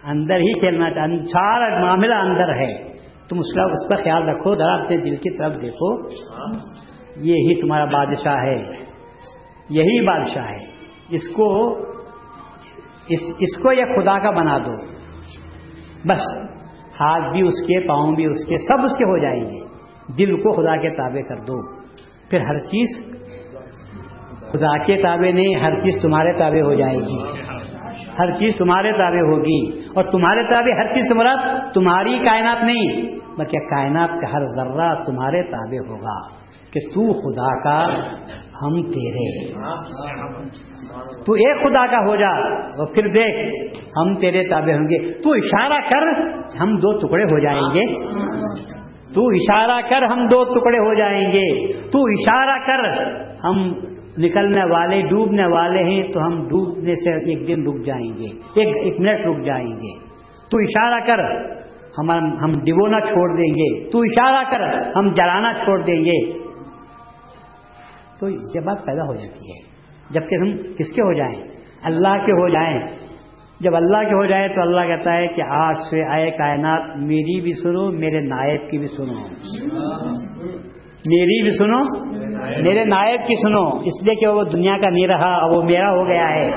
اندر ہی کھیلنا چاہیے سارا معاملہ اندر ہے۔ تم اس کا اس کا خیال رکھو ذرا اپنے دل کی طرف دیکھو۔ یہی تمہارا بادشاہ ہے۔ یہی بادشاہ ہے۔ اس کو اس, اس کو یہ خدا کا بنا دو۔ بس، ہاتھ بھی اس کے، پاؤں بھی اس کے، سب اس کے ہو جائیں گے۔ دل کو خدا کے تابع کر دو۔ پھر ہر چیز خدا کے تابع نہیں، ہر چیز تمہارے تابع ہو جائے گی۔ ہر چیز تمہارے تابع ہوگی۔ اور تمہارے تابع، ہر چیز تمہارا تمہاری کائنات نہیں، بلکہ کائنات کا ہر ذرہ تمہارے تابع ہوگا۔ کہ تو خدا کا ہم تیرے تو ایک خدا کا ہو جا اور پھر دیکھ، ہم تیرے تابع ہوں گے۔ تو اشارہ کر، ہم دو ٹکڑے ہو جائیں گے۔ تو اشارہ کر، ہم دو ٹکڑے ہو جائیں گے۔ تو اشارہ کر، ہم نکلنے والے، ڈوبنے والے ہیں، تو ہم ڈوبنے سے ایک دن رک جائیں گے۔ ایک ایک منٹ رک جائیں گے۔ تو اشارہ کر، ہم ہم ڈبونا چھوڑ دیں گے۔ تو اشارہ کر، ہم جلانا چھوڑ دیں گے۔ تو یہ بات پیدا ہو جاتی ہے۔ جبکہ ہم کس کے ہو جائیں؟ اللہ کے ہو جائیں۔ جب اللہ کے ہو جائے تو اللہ کہتا ہے کہ آج سے آئے کائنات، میری بھی سنو، میرے نائب کی بھی سنو۔ میری بھی سنو، میرے نائب کی سنو۔ اس لیے کہ وہ دنیا کا نہیں رہا وہ میرا ہو گیا ہے۔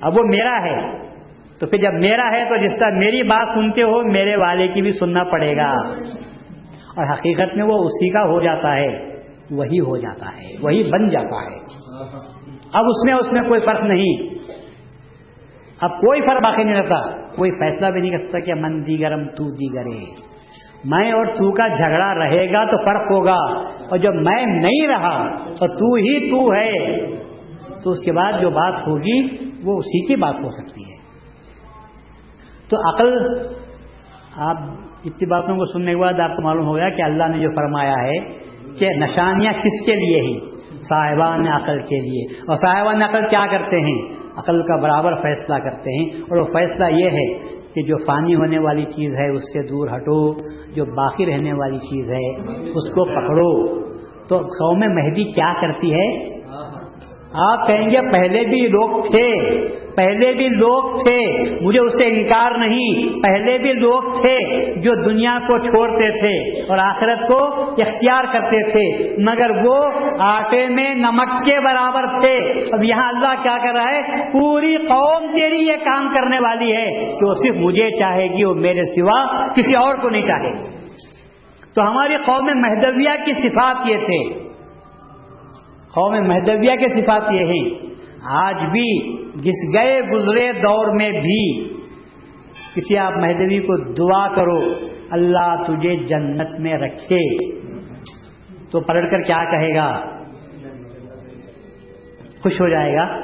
اب وہ میرا ہے۔ تو پھر جب میرا ہے تو جس طرح میری بات سنتے ہو، میرے والے کی بھی سننا پڑے گا۔ اور حقیقت میں وہ اسی کا ہو جاتا ہے۔ وہی ہو جاتا ہے، وہی بن جاتا ہے۔ اب اس میں اس میں کوئی فرق نہیں۔ اب کوئی فرق باقی نہیں رہتا۔ کوئی فیصلہ بھی نہیں کر سکتا کہ من جی دیگرم تو جی دیگرے میں اور تو کا جھگڑا رہے گا تو فرق ہوگا۔ اور جب میں نہیں رہا تو تو ہی تو ہے۔ تو اس کے بعد جو بات ہوگی، وہ اسی کی بات ہو سکتی ہے۔ تو عقل، آپ اتنی باتوں کو سننے کے بعد آپ کو معلوم ہو گیا کہ اللہ نے جو فرمایا ہے کہ نشانیاں کس کے لیے ہی صاحبان عقل کے لیے۔ اور صاحبان عقل کیا کرتے ہیں؟ عقل کا برابر فیصلہ کرتے ہیں۔ اور وہ فیصلہ یہ ہے کہ جو فانی ہونے والی چیز ہے، اس سے دور ہٹو۔ جو باقی رہنے والی چیز ہے، اس کو پکڑو۔ تو قوم مہدی کیا کرتی ہے؟ آپ کہیں گے پہلے بھی لوگ تھے۔ پہلے بھی لوگ تھے، مجھے اس سے انکار نہیں، پہلے بھی لوگ تھے جو دنیا کو چھوڑتے تھے اور آخرت کو اختیار کرتے تھے، مگر وہ آٹے میں نمک کے برابر تھے۔ اب یہاں اللہ کیا کر رہا ہے؟ پوری قوم تیری یہ کام کرنے والی ہے کہ وہ صرف مجھے چاہے گی وہ میرے سوا کسی اور کو نہیں چاہے تو ہماری قوم مہدویہ کی صفات یہ تھے۔ قوم مہدویہ کے صفات یہ ہیں۔ آج بھی جس گئے گزرے دور میں بھی، کسی آپ مہدوی کو دعا کرو، اللہ تجھے جنت میں رکھے۔ تو پلٹ کر کیا کہے گا؟ خوش ہو جائے گا؟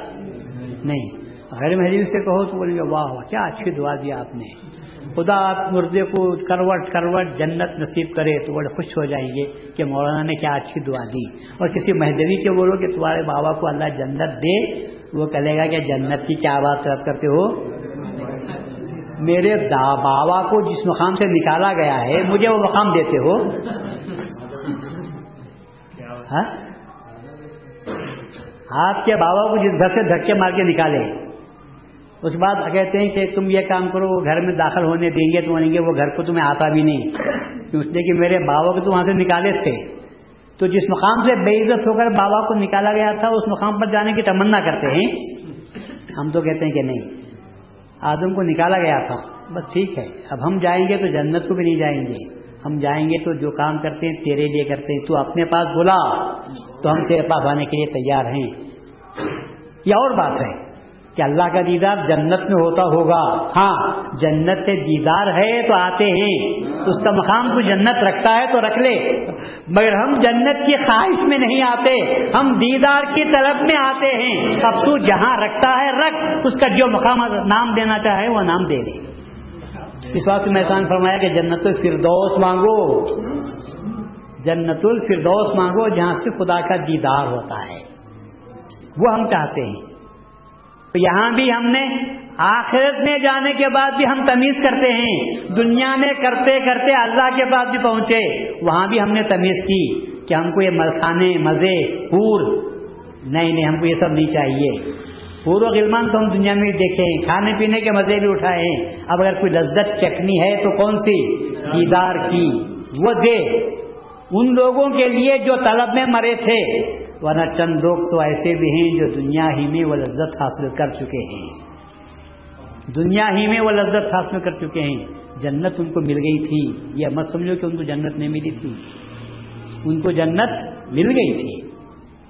نہیں۔ غیر مہدوی سے کہو تو بولیں گے واہ واہ، کیا اچھی دعا دیا آپ نے۔ خدا آپ مردے کو کروٹ کروٹ جنت نصیب کرے تو بڑے خوش ہو جائیں گے کہ مولانا نے کیا اچھی دعا دی۔ اور کسی مہدوی کے بولو کہ تمہارے بابا کو اللہ جنت دے وہ کہے گا کہ جنت کی کیا بات طلب کرتے ہو؟ میرے بابا کو جس مقام سے نکالا گیا ہے، مجھے وہ مقام دیتے ہو؟ ہاں؟ آپ کے بابا کو جس گھر سے دھکے مار کے نکالے، اس بعد کہتے ہیں کہ تم یہ کام کرو، وہ گھر میں داخل ہونے دیں گے تو بولیں گے، وہ گھر کو تمہیں آتا بھی نہیں۔ اس لیے کہ میرے بابا کو تو وہاں سے نکالے تھے۔ تو جس مقام سے بے عزت ہو کر بابا کو نکالا گیا تھا، اس مقام پر جانے کی تمنا کرتے ہیں، ہم تو کہتے ہیں کہ نہیں، آدم کو نکالا گیا تھا، بس ٹھیک ہے، اب ہم جائیں گے تو جنت کو بھی نہیں جائیں گے، ہم جائیں گے تو جو کام کرتے ہیں تیرے لیے کرتے ہیں، تو اپنے پاس بلا، تو ہم تیرے پاس آنے کے لیے تیار ہیں۔ یہ اور بات ہے کہ اللہ کا دیدار جنت میں ہوتا ہوگا۔ ہاں جنت سے دیدار ہے تو آتے ہیں۔ اس کا مقام تو جنت رکھتا ہے تو رکھ لے۔ مگر ہم جنت کی خواہش میں نہیں آتے۔ ہم دیدار کی طلب میں آتے ہیں۔ اب تو جہاں رکھتا ہے، رکھ۔ اس کا جو مقام نام دینا چاہے، وہ نام دے دے اس وقت میں احسان فرمایا کہ جنت الفردوس مانگو۔ جنت الفردوس مانگو جہاں سے خدا کا دیدار ہوتا ہے۔ وہ ہم چاہتے ہیں۔ تو یہاں بھی ہم نے آخرت میں جانے کے بعد بھی ہم تمیز کرتے ہیں۔ دنیا میں کرتے کرتے اللہ کے پاس بھی پہنچے۔ وہاں بھی ہم نے تمیز کی کہ ہم کو یہ ملخانے، مزے، پور۔ نہیں نہیں، ہم کو یہ سب نہیں چاہیے۔ پور و غلمان تو ہم دنیا میں دیکھیں کھانے پینے کے مزے بھی اٹھائے ہیں۔ اب اگر کوئی لذت چکنی ہے تو کون سی؟ دیدار کی۔ وہ دے۔ ان لوگوں کے لیے جو طلب میں مرے تھے ورنہ چند لوگ تو ایسے بھی ہیں جو دنیا ہی میں وہ لذت حاصل کر چکے ہیں۔ دنیا ہی میں وہ لذت حاصل کر چکے ہیں۔ جنت ان کو مل گئی تھی۔ یہ مت سمجھو کہ ان کو جنت نہیں ملی تھی۔ ان کو جنت مل گئی تھی۔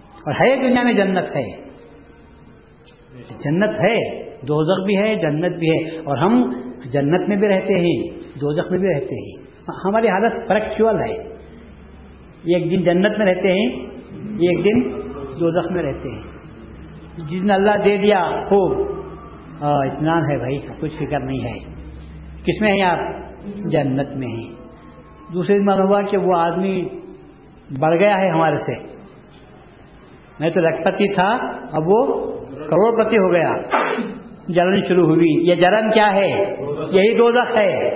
اور ہے دنیا میں جنت ہے۔ جنت ہے۔ دوزخ بھی ہے، جنت بھی ہے۔ اور ہم جنت میں بھی رہتے ہیں، دوزخ میں بھی رہتے ہیں۔ ہماری حالت فریکچوئل ہے۔ ایک دن جنت میں رہتے ہیں۔ ایک دن دو میں رہتے ہیں۔ جس نے اللہ دے دیا، خوب۔ اطمینان ہے بھائی کچھ فکر نہیں ہے۔ کس میں ہیں آپ؟ جنت میں ہیں۔ دوسرے دن ہوا کہ وہ آدمی بڑھ گیا ہے ہمارے سے۔ میں تو لکھپتی تھا، اب وہ کروڑ پتی ہو گیا۔ جلن شروع ہوئی۔ یہ جلن کیا ہے؟ یہی دو ہے۔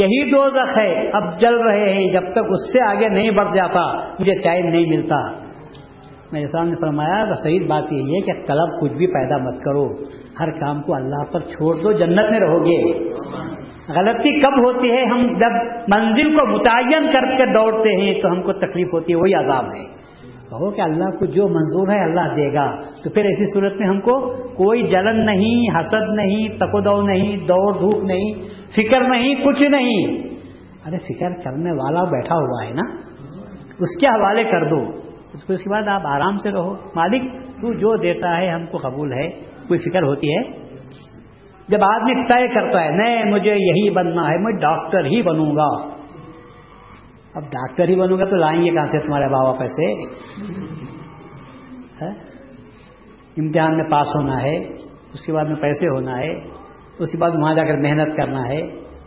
یہی دو ہے۔ اب جل رہے ہیں۔ جب تک اس سے آگے نہیں بڑھ جاتا، مجھے ٹائم نہیں ملتا۔ میرے سامنے فرمایا تو صحیح بات یہ ہے کہ طلب کچھ بھی پیدا مت کرو۔ ہر کام کو اللہ پر چھوڑ دو، جنت میں رہو گے۔ غلطی کب ہوتی ہے؟ ہم جب منزل کو متعین کر کے دوڑتے ہیں تو ہم کو تکلیف ہوتی ہے، وہی عذاب ہے۔ کہو کہ اللہ کو جو منظور ہے اللہ دے گا۔ تو پھر ایسی صورت میں ہم کو کوئی جلن نہیں، حسد نہیں، تکودو نہیں، دوڑ دھوپ نہیں، فکر نہیں، کچھ نہیں۔ ارے فکر کرنے والا بیٹھا ہوا ہے نا؟ اس کے حوالے کر دو۔ اس کے بعد آپ آرام سے رہو۔ مالک، تو جو دیتا ہے ہم کو قبول ہے۔ کوئی فکر ہوتی ہے؟ جب آدمی طے کرتا ہے، نہیں، مجھے یہی بننا ہے، میں ڈاکٹر ہی بنوں گا۔ اب ڈاکٹر ہی بنوں گا تو لائیں گے کہاں سے تمہارے بابا پیسے؟ امتحان میں پاس ہونا ہے، اس کے بعد میں پیسے ہونا ہے، اس کے بعد وہاں جا کر محنت کرنا ہے،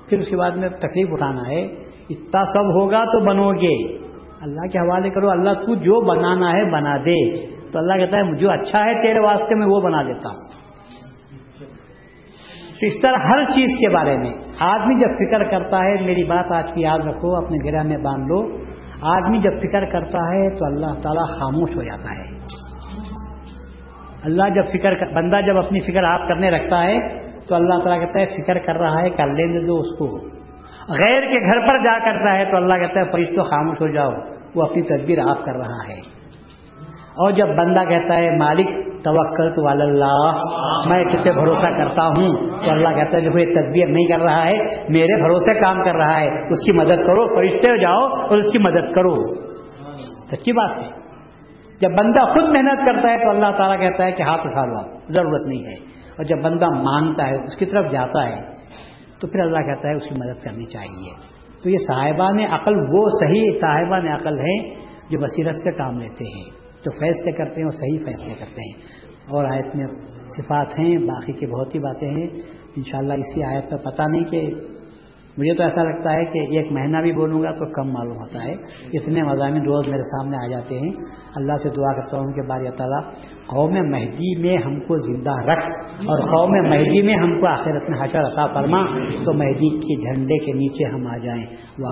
پھر اس کے بعد میں تکلیف اٹھانا ہے۔ اتنا سب ہوگا تو بنو گے۔ اللہ کے حوالے کرو، اللہ تو جو بنانا ہے بنا دے۔ تو اللہ کہتا ہے جو اچھا ہے تیرے واسطے، میں وہ بنا دیتا ہوں۔ اس طرح ہر چیز کے بارے میں۔ آدمی جب فکر کرتا ہے، میری بات آج کی یاد رکھو، اپنے گرہ میں باندھ لو۔ آدمی جب فکر کرتا ہے تو اللہ تعالیٰ خاموش ہو جاتا ہے۔ اللہ جب فکر کر بندہ جب اپنی فکر آپ کرنے رکھتا ہے تو اللہ تعالیٰ کہتا ہے، فکر کر رہا ہے، کر لینے دو اس کو۔ غیر کے گھر پر جا کرتا ہے تو اللہ کہتا ہے فرشتوں خاموش ہو جاؤ، وہ اپنی تدبیر آپ کر رہا ہے۔ اور جب بندہ کہتا ہے، مالک توکل تو اللہ۔ میں کتنے بھروسہ کرتا ہوں۔ تو اللہ کہتا ہے، دیکھو، یہ تدبیر نہیں کر رہا ہے۔ میرے بھروسے کام کر رہا ہے۔ اس کی مدد کرو، فرشتے جاؤ اور اس کی مدد کرو۔ سچی بات ہے۔ جب بندہ خود محنت کرتا ہے تو اللہ تعالیٰ کہتا ہے کہ ہاتھ اٹھا لو، ضرورت نہیں ہے۔ اور جب بندہ مانگتا ہے، اس کی طرف جاتا ہے، تو پھر اللہ کہتا ہے، اس کی مدد کرنی چاہیے۔ تو یہ صاحبان عقل، وہ صحیح صاحبان عقل ہیں جو بصیرت سے کام لیتے ہیں۔ جو فیصلے کرتے ہیں وہ صحیح فیصلے کرتے ہیں۔ اور آیت میں صفات ہیں، باقی کی بہت ہی باتیں ہیں۔ انشاءاللہ اسی آیت میں پتہ نہیں کہ مجھے تو ایسا لگتا ہے کہ ایک مہینہ بھی بولوں گا تو کم معلوم ہوتا ہے۔ اتنے مضامین روز میرے سامنے آ جاتے ہیں۔ اللہ سے دعا کرتا ہوں کہ بار تعالیٰ، قوم مہدی میں ہم کو زندہ رکھ اور قوم مہدی میں ہم کو آخرت میں حشر عطا فرما تو مہدی کے جھنڈے کے نیچے ہم آ جائیں۔ وہ